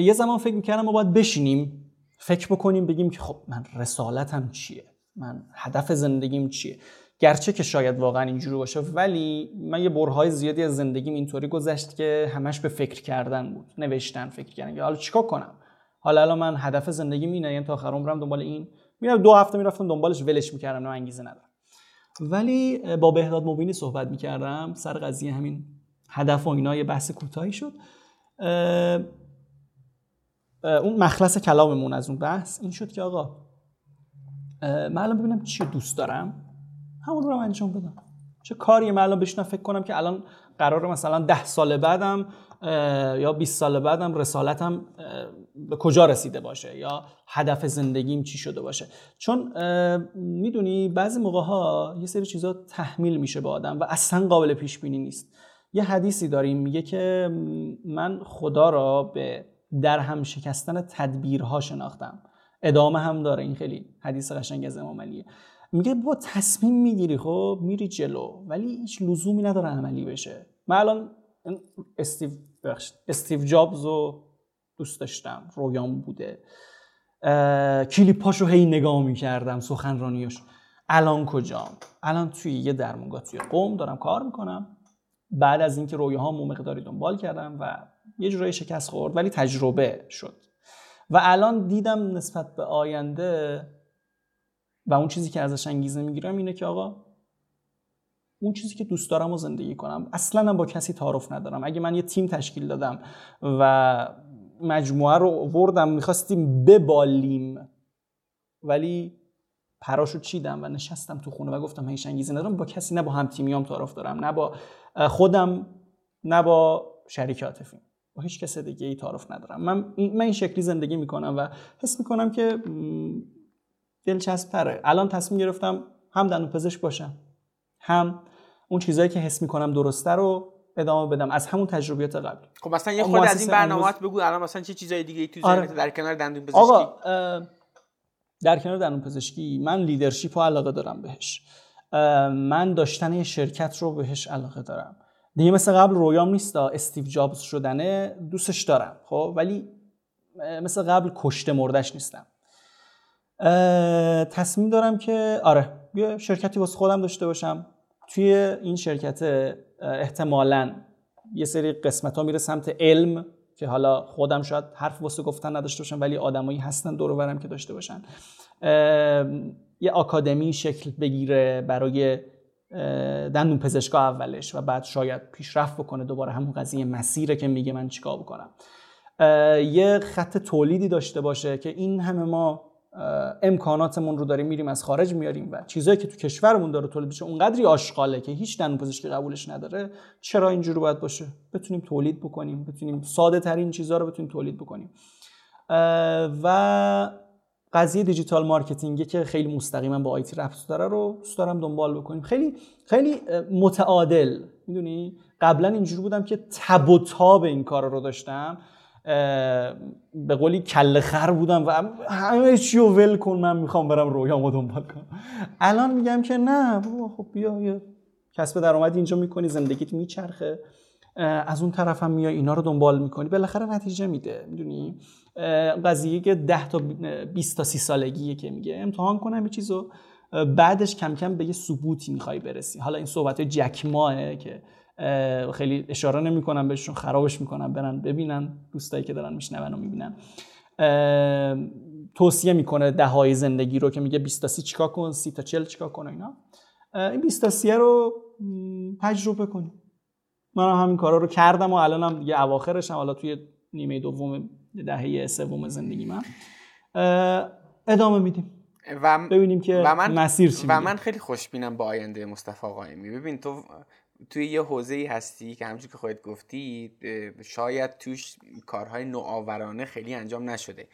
یه زمان فکر می‌کردم ما باید بشینیم فکر بکنیم بگیم که خب من رسالتم چیه؟ من هدف زندگیم چیه؟ گرچه که شاید واقعا اینجوری باشه ولی من یه برهای زیادی از زندگیم اینطوری گذشت که همش به فکر کردن بود نوشتن فکر کردن. حالا چیکار کنم؟ حالا الان من هدف زندگیم اینه یعنی تا آخر عمرم دنبال این میرم دو هفته می‌رفتم دنبالش ولش می‌کردم نه انگیزه ندارم. ولی با بهداد مبینی صحبت می‌کردم سر قضیه همین هدف و اینا یه بحث کوتاهی شد. اون مخلص کلاممون از اون بحث این شد که آقا من الان ببینم چی دوست دارم. همون رو انجام بدم. چه کاری من الان بشینم فکر کنم که الان قرار مثلا ده سال بعدم یا 20 سال بعدم رسالتم به کجا رسیده باشه؟ یا هدف زندگیم چی شده باشه؟ چون می‌دونی بعضی موقع ها یه سری چیزا تحمیل میشه به آدم و اصلا قابل پیش بینی نیست. یه حدیثی داریم میگه که من خدا را به در هم شکستن تدبیرها شناختم. ادامه هم داره این خیلی حدیث قشنگ از امام علیه. میگه با تصمیم می‌گیری خب؟ میری جلو ولی هیچ لزومی نداره عملی بشه. من الان استیو استیو جابز رو دوست داشتم رویام بوده. کلیپاشو هی نگاه می‌کردم سخنرانیاش الان کجام الان توی یه درمونگاه توی قوم دارم کار می‌کنم. بعد از اینکه رویاهامو مقداری دنبال کردم و یه جورایی شکست خورد ولی تجربه شد. و الان دیدم نسبت به آینده و اون چیزی که ازش انگیزه می‌گیرم اینه که آقا اون چیزی که دوست دارم و زندگی کنم. اصلا با کسی تعارف ندارم. اگه من یه تیم تشکیل دادم و مجموعه رو وردم می‌خواستیم ببالیم ولی پراشو چیدم و نشستم تو خونه و گفتم هیچ انگیزه ندارم. با کسی نه با هم تیمیام تعارف دارم نه با خودم نه با شریک عاطفی با هیچ کس دیگه ای تعارف ندارم. من من این شکلی زندگی می‌کنم و حس می‌کنم که دلچسب تره الان تصمیم گرفتم هم دندون پزشک باشم هم اون چیزایی که حس می‌کنم درسته رو ادامه بدم از همون تجربیات قبلی خب مثلا یه خود از این برنامه‌ات بگو الان مثلا چه چیزای دیگه ای تو آره. در کنار دندون پزشکی؟ آقا در کنار دندون پزشکی من leadership علاقه دارم بهش. من داشتن یه شرکت رو بهش علاقه دارم. دیگه مثل قبل رویام نیست استیو جابز شدنه دوستش دارم خب؟ ولی مثل قبل کشته مردش نیستم. تصمیم دارم که آره یه شرکتی واسه خودم داشته باشم. توی این شرکت احتمالا یه سری قسمت ها میره سمت علم که حالا خودم شاید حرف واسه گفتن نداشته باشم ولی آدمایی هستن دور برم که داشته باشن. یه آکادمی شکل بگیره برای دندون پزشکا اولش و بعد شاید پیشرفت بکنه دوباره همون قضیه مسیره که میگه من چیکار بکنم. یه خط تولیدی داشته باشه که این همه ما امکاناتمون رو داریم میریم از خارج میاریم و چیزایی که تو کشورمون داره تولید بشه اونقدری آشغاله که هیچ دندون پزشکی قبولش نداره. چرا اینجوری باید باشه؟ بتونیم تولید بکنیم بتونیم ساده ترین چیزها رو بتونیم تولید بکنیم. و قضیه digital marketing ی که خیلی مستقیما با IT ربط داره رو دوست دارم دنبال بکنیم. خیلی خیلی متعادل. می‌دونی؟ قبلا اینجوری بودم که تب و تاب این کار رو داشتم. به قولی کل خر بودم و همه چی رو ول کن من می‌خوام برم رویامو دنبال کنم. الان میگم که نه خب بیا یه کسب درآمد اینجا می‌کنی زندگیت میچرخه. از اون طرف هم میای اینا رو دنبال می‌کنی. بالاخره نتیجه میده می‌دونی؟ قضیه که 10 تا 20 تا 30 سالگیه که میگه. امتحان کنم یه چیزو. بعدش کم کم به یه ثبوتی می‌خوای برسی. حالا این صحبت جک ماه که خیلی اشاره نمی‌کنم بهشون خرابش می‌کنم برن ببینن. دوستایی که دارن میشنون و می‌بینن. توصیه می‌کنه دهای زندگی رو که میگه 20 تا 30 چیکار کن 30 تا 40 چیکار کن اینا. این 20 تا 30 رو تجربه کنیم من همین کارا رو کردم و الانم دیگه اواخرشم حالا توی نیمه دوم دهه سوم زندگی من. ادامه میدیم. و ببینیم که و من مسیر چی و من خیلی خوشبینم با آینده مصطفی قائمی. ببین تو توی یه حوزه ای هستی که همچون که خودت گفتی شاید توش کارهای نوآورانه خیلی انجام نشده.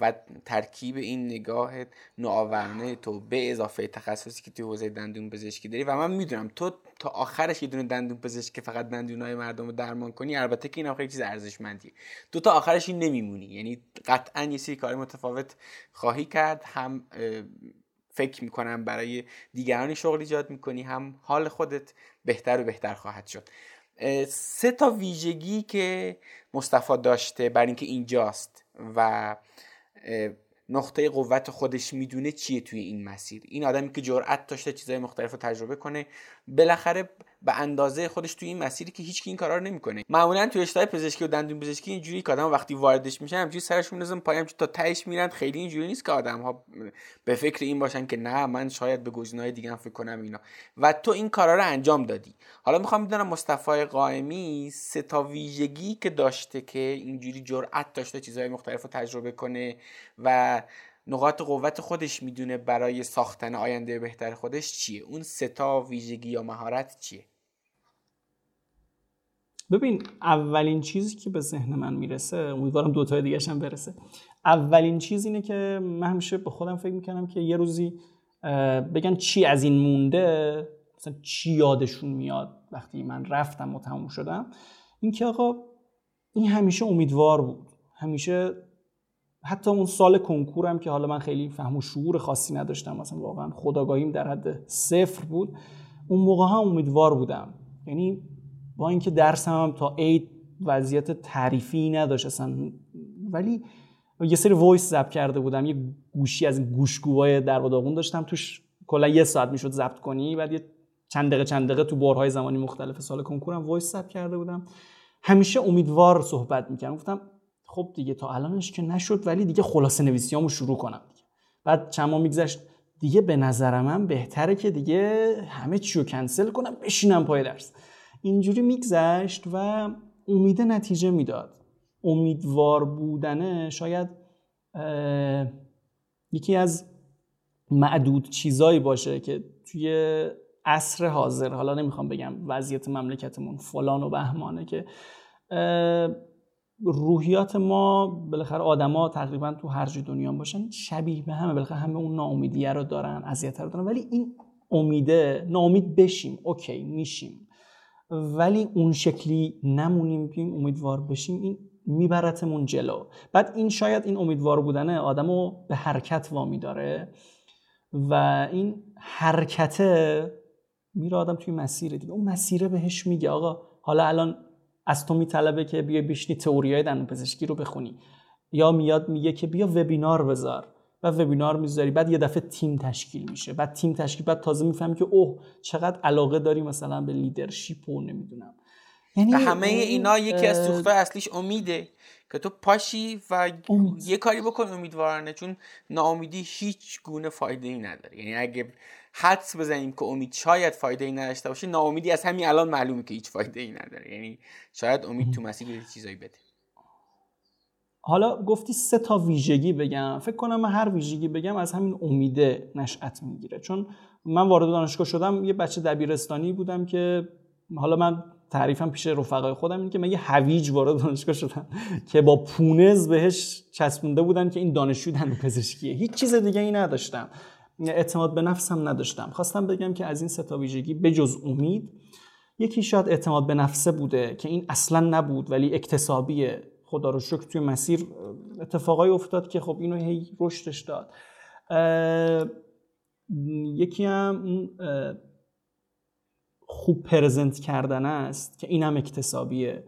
و ترکیب این نگاه نوآورانه تو به اضافه تخصصی که توی حوزه دندون پزشکی داری و من می‌دونم تو تا آخرش یه دونه دندون پزشک که فقط دندونای مردم رو درمان کنی البته که این خیلی چیز ارزشمندیه. تو تا آخرش این نمیمونی یعنی قطعا یه سری کار متفاوت خواهی کرد هم فکر می‌کنم برای دیگرانی شغل ایجاد می‌کنی هم حال خودت بهتر و بهتر خواهد شد. سه تا ویژگی که مصطفی داشته بر اینکه اینجاست و نقطه قوت خودش می‌دونه چیه توی این مسیر. این آدمی که جرأت داشته چیزهای مختلف رو تجربه کنه بالاخره به اندازه خودش توی این مسیری که هیچ این کارا رو نمی‌کنه. معمولا توی رشته پزشکی و دندون پزشکی اینجوری که آدم وقتی واردش میشن همجوری سرشون میندازن پایم تا تهش میرن. خیلی اینجوری نیست که آدم ها به فکر این باشن که نه من شاید به گزینه‌های دیگه هم فکر کنم اینا. و تو این کارا رو انجام دادی. حالا می‌خوام بدونم مصطفی قائمی سه تا ویژگی که داشته که اینجوری جرأت داشته چیزهای مختلف رو تجربه کنه و نقاط قوت خودش می‌دونه برای ساختن آینده بهتر خودش چیه؟ اون سه تا ویژگی یا مهارت چیه؟ ببین اولین چیزی که به ذهن من می‌رسه امیدوارم دوتای دیگه هم برسه. اولین چیز اینه که من همیشه به خودم فکر می‌کنم که یه روزی بگن چی از این مونده مثلا چی یادشون میاد وقتی من رفتم و تموم شدم. این که آقا این همیشه امیدوار بود. همیشه حتی اون سال کنکورم که حالا من خیلی فهم و شعور خاصی نداشتم مثلا واقعا خداگاهیم در حد صفر بود. اون موقع هم امیدوار بودم. یعنی با اینکه درسم هم تا عید وضعیت تعریفی نداشت اصلا. ولی یه سری voice ضبط کرده بودم یه گوشی از گوشگوهای در داغون داشتم. توش کلا یه ساعت می‌شد ضبط کنی بعد یه چند دقیقه چند دقیقه تو برهه‌های زمانی مختلف سال کنکورم voice ضبط کرده بودم. همیشه امیدوار صحبت می‌کردم. گفتم خب دیگه تا الانش که نشد ولی دیگه خلاصه نویسیامو شروع کنم دیگه. بعد چند ماه میگذشت. دیگه به نظر من بهتره که دیگه همه چی رو کنسل کنم بشینم پای درس. اینجوری میگذشت و امیده نتیجه می‌داد. امیدوار بودنه شاید یکی از معدود چیزایی باشه که توی عصر حاضر حالا نمی‌خوام بگم وضعیت مملکتمون فلان و بهمانه که روحیات ما بالاخره آدما تقریبا تو هر جای دنیا باشن شبیه به همه بالاخره همه اون ناامیدیه رو دارن اذیت رو دارن. ولی این امیده ناامید بشیم اوکی میشیم. ولی اون شکلی نمونیم بیم امیدوار بشیم این میبرتمون جلو. بعد این شاید این امیدوار بودنه آدمو به حرکت وامی داره و این حرکته میره آدم توی مسیر دیگه. اون مسیره بهش میگه آقا حالا الان از تو میطلبه که بیا بشنی تئوریای دندون پزشکی رو بخونی. یا میاد میگه که بیا وبینار بذار. و وبینار می‌ذاری بعد یه دفعه تیم تشکیل میشه. بعد تیم تشکیل بعد تازه می‌فهمی که اوه چقدر علاقه داری مثلا به لیدرشپ و نمی‌دونم. یعنی همه اینا یکی از سوختهای اصلیش امیده که تو پاشی و یه کاری بکن امیدوارانه. چون ناامیدی هیچ گونه فایده ای نداره. یعنی اگه حدس بزنیم که امید شاید فایده ای نداشته باشه. ناامیدی از همین الان معلومه که هیچ فایده ای نداره. یعنی شاید امید تو مسیر چیزایی بده. حالا گفتی سه تا ویژگی بگم. فکر کنم من هر ویژگی بگم از همین امیده نشأت می‌گیره. چون من وارد دانشگاه شدم یه بچه دبیرستانی بودم که حالا من تعریفم پیش رفقای خودم این که من یه هویج وارد دانشگاه شدم که با پونز بهش چسبونده بودن که این دانشجو دندون پزشکیه. هیچ چیز دیگه ای نداشتم. اعتماد به نفسم نداشتم. خواستم بگم که از این سه تا ویژگی بجز امید یکی شاید اعتماد به نفسه بوده که این اصلا نبود ولی اکتسابیه خدا رو شکر توی مسیر اتفاقای افتاد که خب اینو هی رشدش داد. یکی هم خوب پرزنت کردن است که این هم اکتسابیه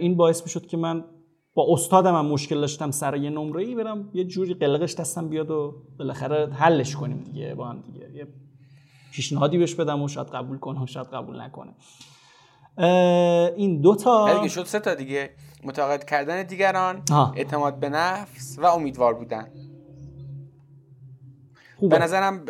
این باعث می شد که من با استادم هم مشکل داشتم سر یه نمره ای برم یه جوری قلقش دستم بیاد و بالاخره حلش کنیم دیگه با هم دیگه. یه پیشنهادی بهش بدم و شاید قبول کنه و شاید قبول نکنه. این دوتا دیگه شد سه تا دیگه. متقاعد کردن دیگران اعتماد به نفس و امیدوار بودن. خوبه. به نظرم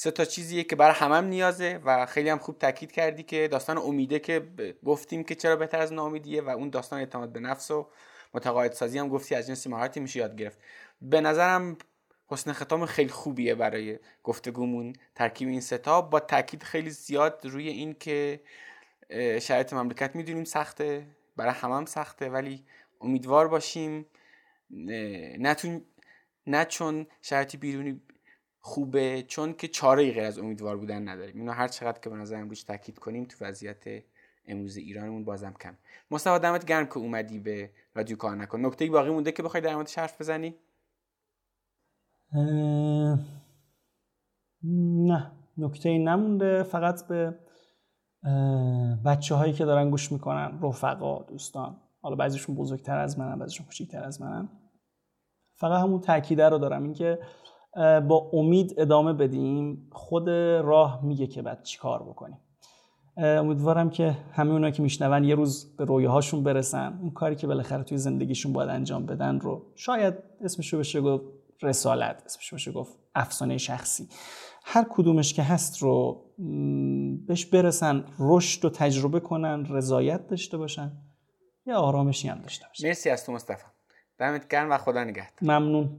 سه تا چیزیه که برای همم نیازه و خیلی هم خوب تاکید کردی که داستان امیده که گفتیم که چرا بهتر از ناامیدیه و اون داستان اعتماد به نفس و متقاعد سازی هم گفتی از جنس مهارتی میشه یاد گرفت. به نظرم حسن ختام خیلی خوبیه برای گفتگومون. ترکیب این ستا با تاکید خیلی زیاد روی این که شرایط مملکت می‌دونیم سخته برای همم هم سخته ولی امیدوار باشیم نه, نه چون شرایط بیرونی خوبه چون که چاره غیر از امیدوار بودن نداریم. اینو هر چقدر که به نظرم روش تاکید کنیم تو وضعیت امروز ایرانمون بازم کم مصطفی دمت گرم که اومدی به رادیو کار نکن. نکته باقی مونده که بخوای در موردش حرف بزنی؟ نه. نکته نمونده. فقط به بچه هایی که دارن گوش می‌کنن رفقا دوستان. حالا بعضیشون بزرگتر از منن بعضیشون کوچیکتر از منن. فقط همون تاکیده رو دارم. اینکه با امید ادامه بدیم. خود راه میگه که بعد چیکار بکنیم. امیدوارم که همه اونا که میشنون یه روز به رویاهاشون برسن. اون کاری که بالاخره توی زندگیشون باید انجام بدن رو شاید اسمشو بشه گفت رسالت اسمشو بشه گفت افسانه شخصی. هر کدومش که هست رو بهش برسن رشد و تجربه کنن رضایت داشته باشن یا آرامشی هم داشته باشن. مرسی از تو مصطفی. دمت گرم و خدا نگهدار. ممنون.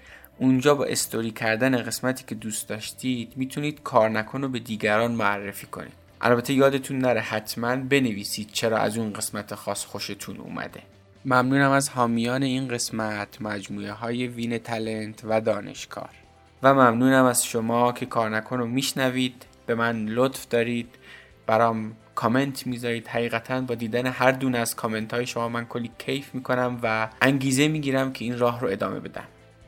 اونجا با استوری کردن قسمتی که دوست داشتید می‌تونید کار نکن رو به دیگران معرفی کنید. البته یادتون نره حتما بنویسید چرا از اون قسمت خاص خوشتون اومده. ممنونم از حامیان این قسمت مجموعه های وین تلنت و دانشکار و ممنونم از شما که کار نکن رو میشنوید به من لطف دارید برام کامنت می‌ذارید. حقیقتا با دیدن هر دونه از کامنت های شما من کلی کیف می‌کنم و انگیزه می‌گیرم که این راه رو ادامه بدم.